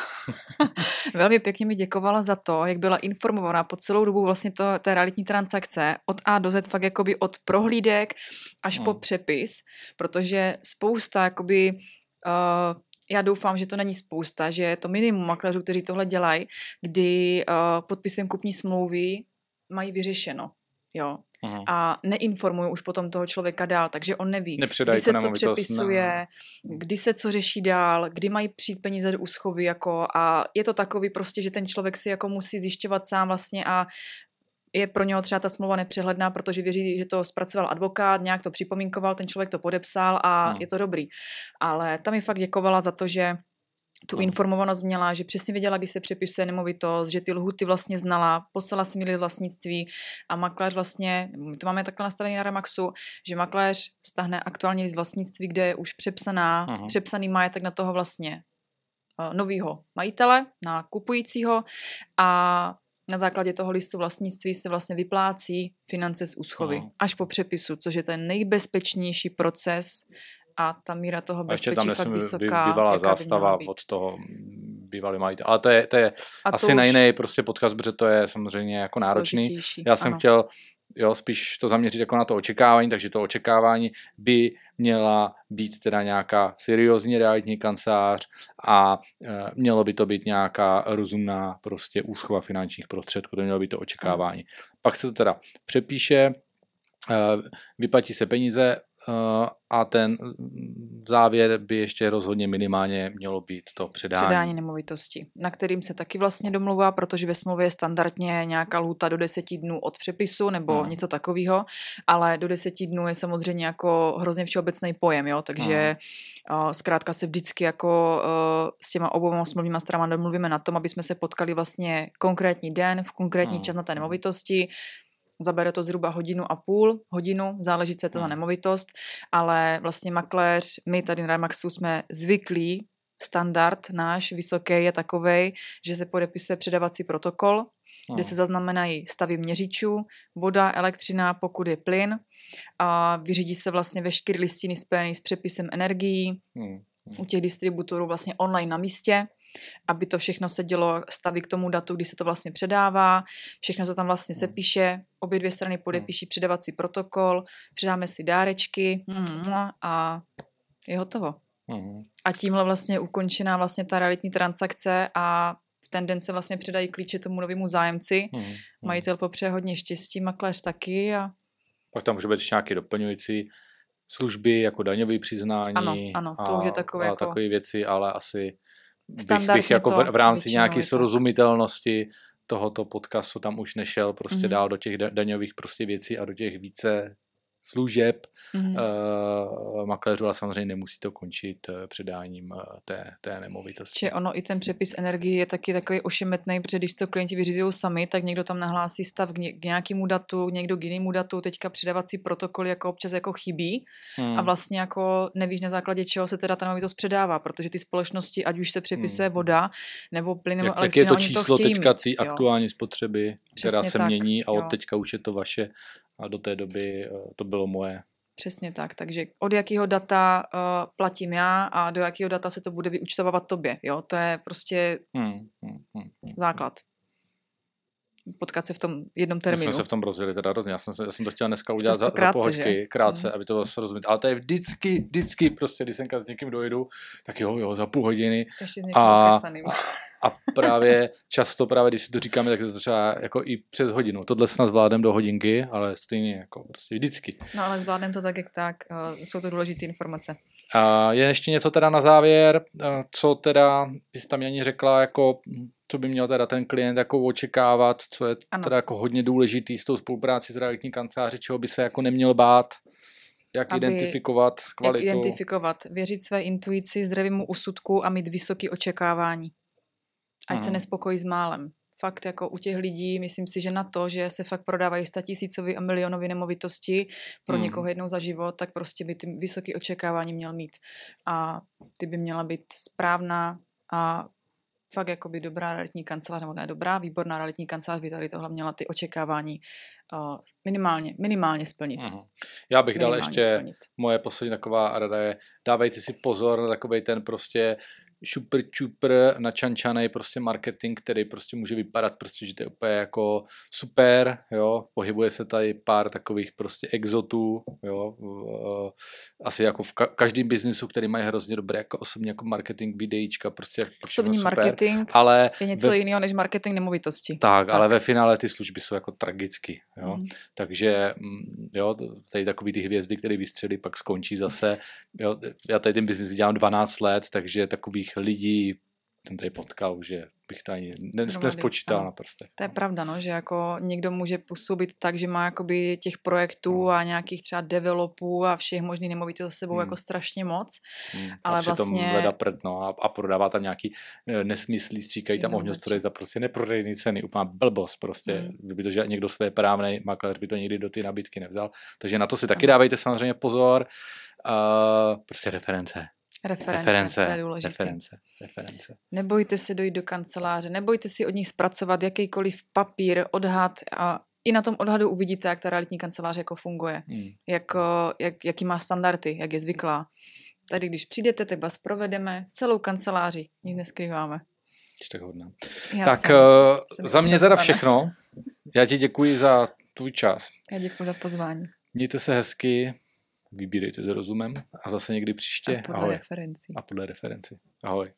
<laughs> velmi pěkně mi děkovala za to, jak byla informovaná po celou dobu vlastně to, té realitní transakce od A do Z, fakt jakoby od prohlídek až no. po přepis, protože spousta jakoby uh, já doufám, že to není spousta, že je to minimum makléřů, kteří tohle dělají, kdy uh, podpisem kupní smlouvy mají vyřešeno. Jo, Aha. a neinformují už potom toho člověka dál, takže on neví, Nepředaj kdy se co přepisuje, ne. kdy se co řeší dál, kdy mají přijít peníze do úschovy jako a je to takový prostě, že ten člověk si jako musí zjišťovat sám vlastně a je pro něho třeba ta smlouva nepřehledná, protože věří, že to zpracoval advokát, nějak to připomínkoval, ten člověk to podepsal a hmm. je to dobrý. Ale tam mi fakt děkovala za to, že tu no. informovanost měla, že přesně věděla, kdy se přepisuje nemovitost, že ty lhuty vlastně znala, poslala si mi vlastnictví a makléř vlastně, to máme takhle nastavený na Remaxu, že makléř stáhne aktuálně z vlastnictví, kde je už přepsaná, uh-huh. přepsaný majetek na toho vlastně uh, novýho majitele, na kupujícího a na základě toho listu vlastnictví se vlastně vyplácí finance z úschovy uh-huh. až po přepisu, což je ten nejbezpečnější proces a ta míra toho bezpečí tam fakt vysoká. bývalá zástava od toho bývalý majitel. Ale to je, to je asi už... na jiný prostě podcast, protože to je samozřejmě jako náročný. Já jsem ano. chtěl jo, spíš to zaměřit jako na to očekávání, takže to očekávání by měla být teda nějaká seriózní realitní kancelář a e, mělo by to být nějaká rozumná prostě úschova finančních prostředků, to mělo být to očekávání. Pak se to teda přepíše, vyplatí se peníze eh, a ten závěr by ještě rozhodně minimálně mělo být to předání. Předání nemovitosti, na kterým se taky vlastně domluvá, protože ve smlouvě je standardně nějaká lhuta do deseti dnů od přepisu nebo hmm. něco takového, ale do deseti dnů je samozřejmě jako hrozně všeobecný pojem, jo, takže hmm. zkrátka se vždycky jako s těma oboma smluvníma stranama domluvíme na tom, aby jsme se potkali vlastně konkrétní den, v konkrétní hmm. čas na té nemovitosti, Zabere to zhruba hodinu a půl, hodinu, záleží, co je to za hmm. nemovitost, ale vlastně makléř, my tady na Remaxu jsme zvyklí, standard náš vysoký je takový, že se podepisuje předavací protokol, kde se zaznamenají stavy měřičů, voda, elektřina, pokud je plyn a vyřídí se vlastně veškeré listiny spojené s přepisem energií, hmm. u těch distributorů vlastně online na místě aby to všechno se dělo, staví k tomu datu, kdy se to vlastně předává, všechno se tam vlastně hmm. sepíše, obě dvě strany hmm. podepíší předávací protokol, předáme si dárečky a je hotovo. Hmm. A tímhle vlastně ukončená vlastně ta realitní transakce a v ten den se vlastně předají klíče tomu novému zájemci. Majitel popřeje hodně štěstí, makléř taky a pak tam může být ještě nějaké doplňující služby, jako daňové přiznání ano, ano, to a, už je takové, a jako... takové věci, ale asi bych, bych jako v, v rámci nějaké srozumitelnosti tohoto podcastu tam už nešel prostě mm-hmm. dál do těch daňových prostě věcí a do těch více služeb mm-hmm. uh, makléřů, ale samozřejmě nemusí to končit uh, předáním uh, té, té nemovitosti. Či ono i ten přepis energie je taky takový ošemetný, protože když to klienti vyřizují sami, tak někdo tam nahlásí stav k, ně, k nějakému datu, někdo k jinému datu, teďka předávací protokoly jako občas jako chybí mm. a vlastně jako nevíš na základě čeho se teda ta nemovitost předává, protože ty společnosti, ať už se přepisuje mm. voda nebo plyn nebo jak, elektřina, jak je to číslo to teďka té aktuální spotřeby, Přesně která se tak, mění a od jo. teďka už je to vaše a do té doby eh, to bylo moje. Přesně tak, takže od jakého data uh, platím já a do jakého data se to bude vyučtovávat tobě, jo, to je prostě hmm, hmm, hmm, hmm. základ. Potkat se v tom jednom termínu. My jsme se v tom rozjeli teda hrozně, já jsem, se, já jsem to chtěl dneska udělat za, krátce, za pohoďky, že? krátce, hmm. aby to bylo srozumět. Ale to je vždycky, vždycky prostě, když senka s někým dojdu, tak jo, jo, za půl hodiny. Ještě s někým a, a právě často, právě když si to říkáme, tak je to třeba jako i přes hodinu. Tohle snad zvládnem do hodinky, ale stejně jako prostě vždycky. No ale zvládnem to tak, jak tak. Uh, jsou to důležité informace. A je ještě něco teda na závěr, co teda bys tam ani řekla, jako co by měl teda ten klient jako očekávat, co je ano. teda jako hodně důležitý s tou spolupráci s realitní kanceláři, čeho by se jako neměl bát, jak aby, identifikovat kvalitu. Jak identifikovat, věřit své intuici, zdravému úsudku a mít vysoké očekávání. Ať hmm. se nespokojí s málem. Fakt jako u těch lidí, myslím si, že na to, že se fakt prodávají statisícový a milionový nemovitosti pro hmm. někoho jednou za život, tak prostě by ty vysoké očekávání měl mít. A ty by měla být správná a fakt jako by dobrá realitní kancelář, nebo ne dobrá, výborná realitní kancelář by tady tohle měla ty očekávání uh, minimálně, minimálně splnit. Uh-huh. Já bych minimálně dal ještě, splnit. moje poslední taková rada je, dávejte si pozor na takový ten prostě šupr čupr načančaný prostě marketing, který prostě může vypadat prostě, že to je úplně jako super, jo, pohybuje se tady pár takových prostě exotů, jo, asi jako v každém biznisu, který mají hrozně dobré jako osobní jako marketing, videíčka, prostě Osobní super, marketing ale je něco ve, jiného než marketing nemovitosti. Tak, tak, ale ve finále ty služby jsou jako tragicky, jo, mm. takže jo, tady takový ty hvězdy, které vystřelí, pak skončí zase, jo, já tady ten biznis dělám 12 let, takže takových lidí jsem tady potkal, že bych to ani nespočítal na prstech. To je pravda, no, že jako někdo může působit tak, že má jakoby těch projektů no. a nějakých třeba developů a všech možných nemovitostí za sebou hmm. jako strašně moc. Hmm. Ale a vlastně... hledá prd, no, a, a, prodává tam nějaký e, nesmyslí, stříkají tam ohňostroje za prostě neprodejný ceny, úplná blbost prostě. Hmm. Kdyby to že někdo své právnej makléř by to nikdy do ty nabídky nevzal. Takže na to si taky dávejte samozřejmě pozor. Uh, prostě reference. Reference, reference, to je důležité. Reference, reference. Nebojte se dojít do kanceláře, nebojte si od nich zpracovat jakýkoliv papír, odhad a i na tom odhadu uvidíte, jak ta realitní kancelář jako funguje, hmm. jak, jak, jaký má standardy, jak je zvyklá. Tady, když přijdete, tak vás provedeme celou kanceláři, nic neskrýváme. tak hodná. Já tak jsem, uh, jsem za mě teda všechno. Já ti děkuji za tvůj čas. Já děkuji za pozvání. Mějte se hezky, vybírejte s rozumem a zase někdy příště. A podle Ahoj. referencí. A podle referenci. Ahoj.